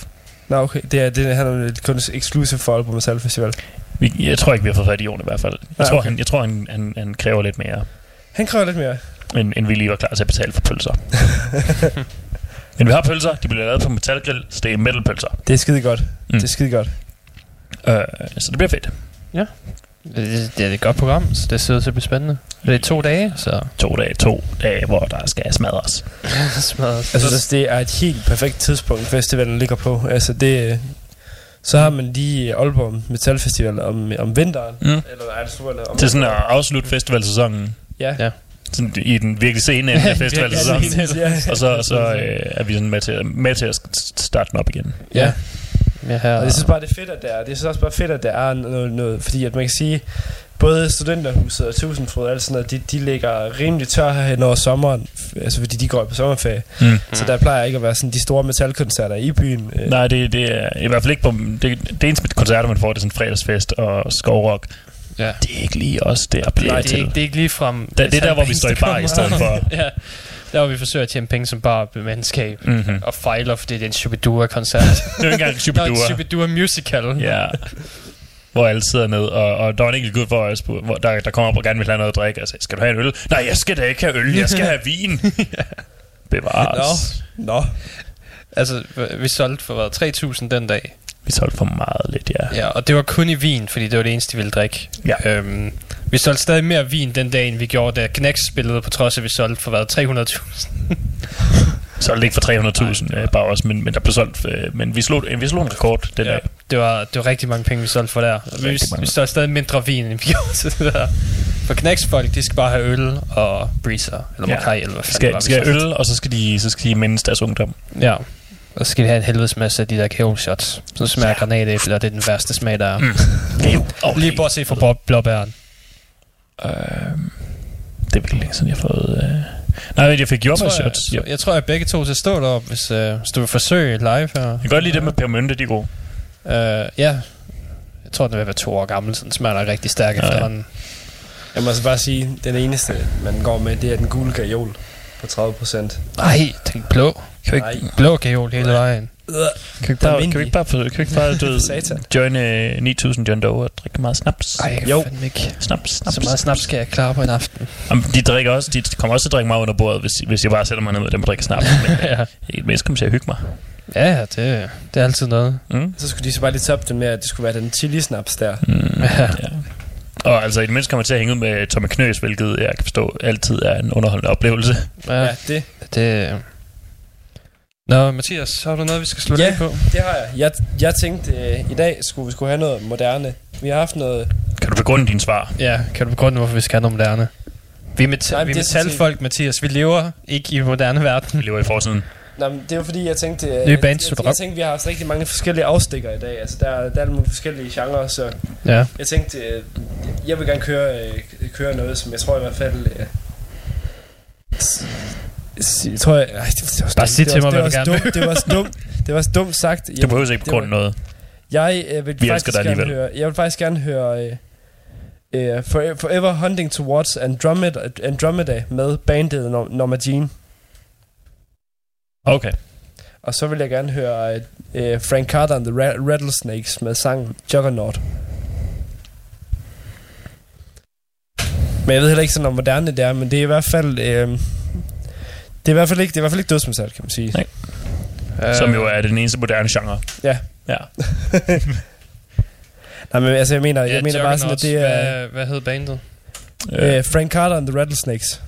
Nå, okay. Det er, det er, han er kun exclusive for Album Metal Festival. Vi, jeg tror ikke, vi har fået fat i Jon i hvert fald. Jeg Nej, tror, okay. han, jeg tror han, han, han kræver lidt mere, Han kræver lidt mere. end, end vi lige var klar til at betale for pølser. Men vi har pølser, de bliver lavet på metalgrill, så det er metalpølser. Det er skide godt. Mm. Det er skide godt. Øh, så det bliver fedt. Det, det er et godt program, så det ser ud til at blive spændende. Det er to dage, så... To dage, to dage, hvor der skal smadres. Smadret. Altså, det, det er et helt perfekt tidspunkt, festivalen ligger på. Altså, det... Så har man lige Aalborg Metal Festival om, om vinteren. Mm. Eller er det eller om Til sådan at afslutte festivalsæsonen. Ja. Ja. Sådan i den virkelig sene ende af festivalsæsonen. Ja, præcis, ja. og så, så øh, er vi sådan med til, med til at starte den op igen. Ja. Ja, her... Og jeg synes bare, det er fedt, at der er. Det synes også bare fedt, at der er noget, noget fordi at man kan sige, både Studenterhuset og Tusindfryd og alt sådan noget, de, de ligger rimelig tør herhen over sommeren, altså fordi de går på sommerferie. Mm. Så der plejer ikke at være sådan de store metalkoncerter i byen. Øh, Nej, det, det er i hvert fald ikke på... Det, det eneste koncerter, man får, det er sådan fredagsfest og skovrock. Ja. Det er ikke lige os, det appellerer Nej, det er, ikke, det er ikke lige frem... Det- det er der, hvor vi står i bar i stedet for. ja, der hvor vi forsøger at tjene penge som bar mandskab. Mhm. Og fejler, fordi det er en Shubidua-koncert. Det er jo ikke engang Nå, Shubidua. en Shubidua musical. Ja. Hvor alle sidder ned, og, og der var en enkelt gut for os, på- hvor der, der kommer op og gerne vil have noget at drikke, og sagde, skal du have en øl? Nej, jeg skal da ikke have øl, jeg skal have vin. Bevares. Nå. Nå. Altså, vi solgte for hvad, 3.000 den dag. Vi solgte for meget lidt, ja. Ja, og det var kun i vin, fordi det var det eneste, vi ville drikke. Ja. Øhm, vi solgte stadig mere vin den dag, end vi gjorde, da Knex spillede, på trods af, at vi solgte for hvad, 300.000. Solgte ikke for 300.000 øh, bare også, men, men der blev solgt, øh, men vi slog, vi slog en rekord den Ja, dag. det var, det var rigtig mange penge, vi solgte for der. Men vi, vi solgte stadig mindre vin, end vi gjorde til det der. For Knex-folk, de skal bare have øl og breezer, eller Ja. Makai, eller hvad Skal, det var, skal øl, og så skal de, så skal de mindes deres ungdom. Ja. Og så skal de have en helvedes masse af de der kale shots, som smager ja. granatæble, og det er den værste smag, der er. Mm. Okay. Lige bortset fra blåbæren. Øh, det er virkelig længe siden, jeg har fået... Øh... Nej, jeg fik Jeg tror, jordbærshots. jeg, jeg, jeg tror, at begge to til at stå deroppe, hvis, øh, hvis du vil forsøge live her. Jeg kan godt lide det med pebermynte, de er gode. Øh, ja. Jeg tror, den vil være to år gammel, så den smager nok rigtig stærk Ja, ja. efterhånden. Jeg må altså bare sige, den eneste, man går med, det er den gule gajol på 30 procent. Nej, den blå. Kan ikke blå gajol hele vejen? Kan vi ikke bare, kan vi ikke bare, kan vi ikke bare du ved, Satan. join uh, 9000 John Doe og drikke meget snaps? Ej, jeg Jo. ikke. Snaps, snaps. Så meget snaps skal jeg klare på en aften. Jamen, de, drikker også, de kommer også til at drikke meget under bordet, hvis, hvis jeg bare sætter mig ned med dem og drikker snaps. Men ja. ikke mindst kommer til at hygge mig. Ja, ja, det, det er altid noget. Mm. Så skulle de så bare lige toppe det med, at det skulle være den chili snaps der. Mm, ja. Og altså, i det mindste kommer jeg til at hænge ud med Tommy Knøs, hvilket jeg kan forstå altid er en underholdende oplevelse. Ja, Ja, det, det... Nå, Mathias, så har du noget, vi skal slå Ja. ned på? det har jeg. Jeg, jeg tænkte, øh, i dag skulle vi skulle have noget moderne. Vi har haft noget... Kan du begrunde dine svar? Ja, kan du begrunde, hvorfor vi skal have noget moderne? Vi er, meta- Nej, vi er er metalfolk, Mathias. Vi lever ikke i moderne verden. Vi lever i forsiden. Nå, men det er jo fordi, jeg tænkte... øh, Nye jeg, bands, jeg, jeg, jeg tænkte, vi har haft rigtig mange forskellige afstikker i dag. Altså, der, er- der er alle mulige forskellige genrer, så Ja. jeg tænkte, øh, jeg vil gerne køre, øh, køre noget, som jeg tror i hvert fald... Jeg tror, jeg, ej, det, var Bare sig Det til var- mig, hvad du gerne dumt, Det var dumt. Det var dumt sagt. Du behøver ikke begrunde noget. Jeg øh, vil Vi faktisk gerne høre, jeg vil faktisk gerne høre øh, øh, For, Forever Hunting Towards Andromeda, Andromeda med bandet Nor- Norma Jean. Okay. Og så vil jeg gerne høre øh, øh, Frank Carter and the Ra- Rattlesnakes med sangen Juggernaut. Men jeg ved heller ikke sådan, hvor moderne det er, men det er i hvert fald... Øh, det er i hvert fald ikke, det er i hvert fald ikke dødsmetal, kan man sige. Nej. Øh, Som jo er den eneste moderne genre. Ja. Ja. Nej, men altså, jeg mener, Ja, jeg mener bare sådan, at det er Hvad, hvad hed bandet? øh, Frank Carter and the Rattlesnakes.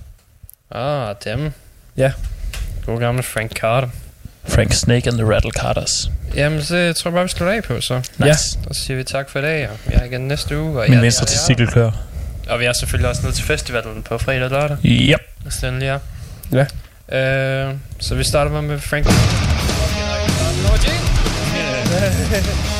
Ah, dem. Ja. God gamle Frank Carter. Frank Snake and the Rattle Carters. Jamen, så jeg tror bare, vi slutter af på, så. Nice. Og så siger vi tak for i dag, og vi er igen næste uge. Og Min jeg- venstre jeg- jeg- testikel kører. Og vi er selvfølgelig også nede til festivalen på fredag og lørdag. Yep. Lige er. Ja. Øh, så vi starter med Frank.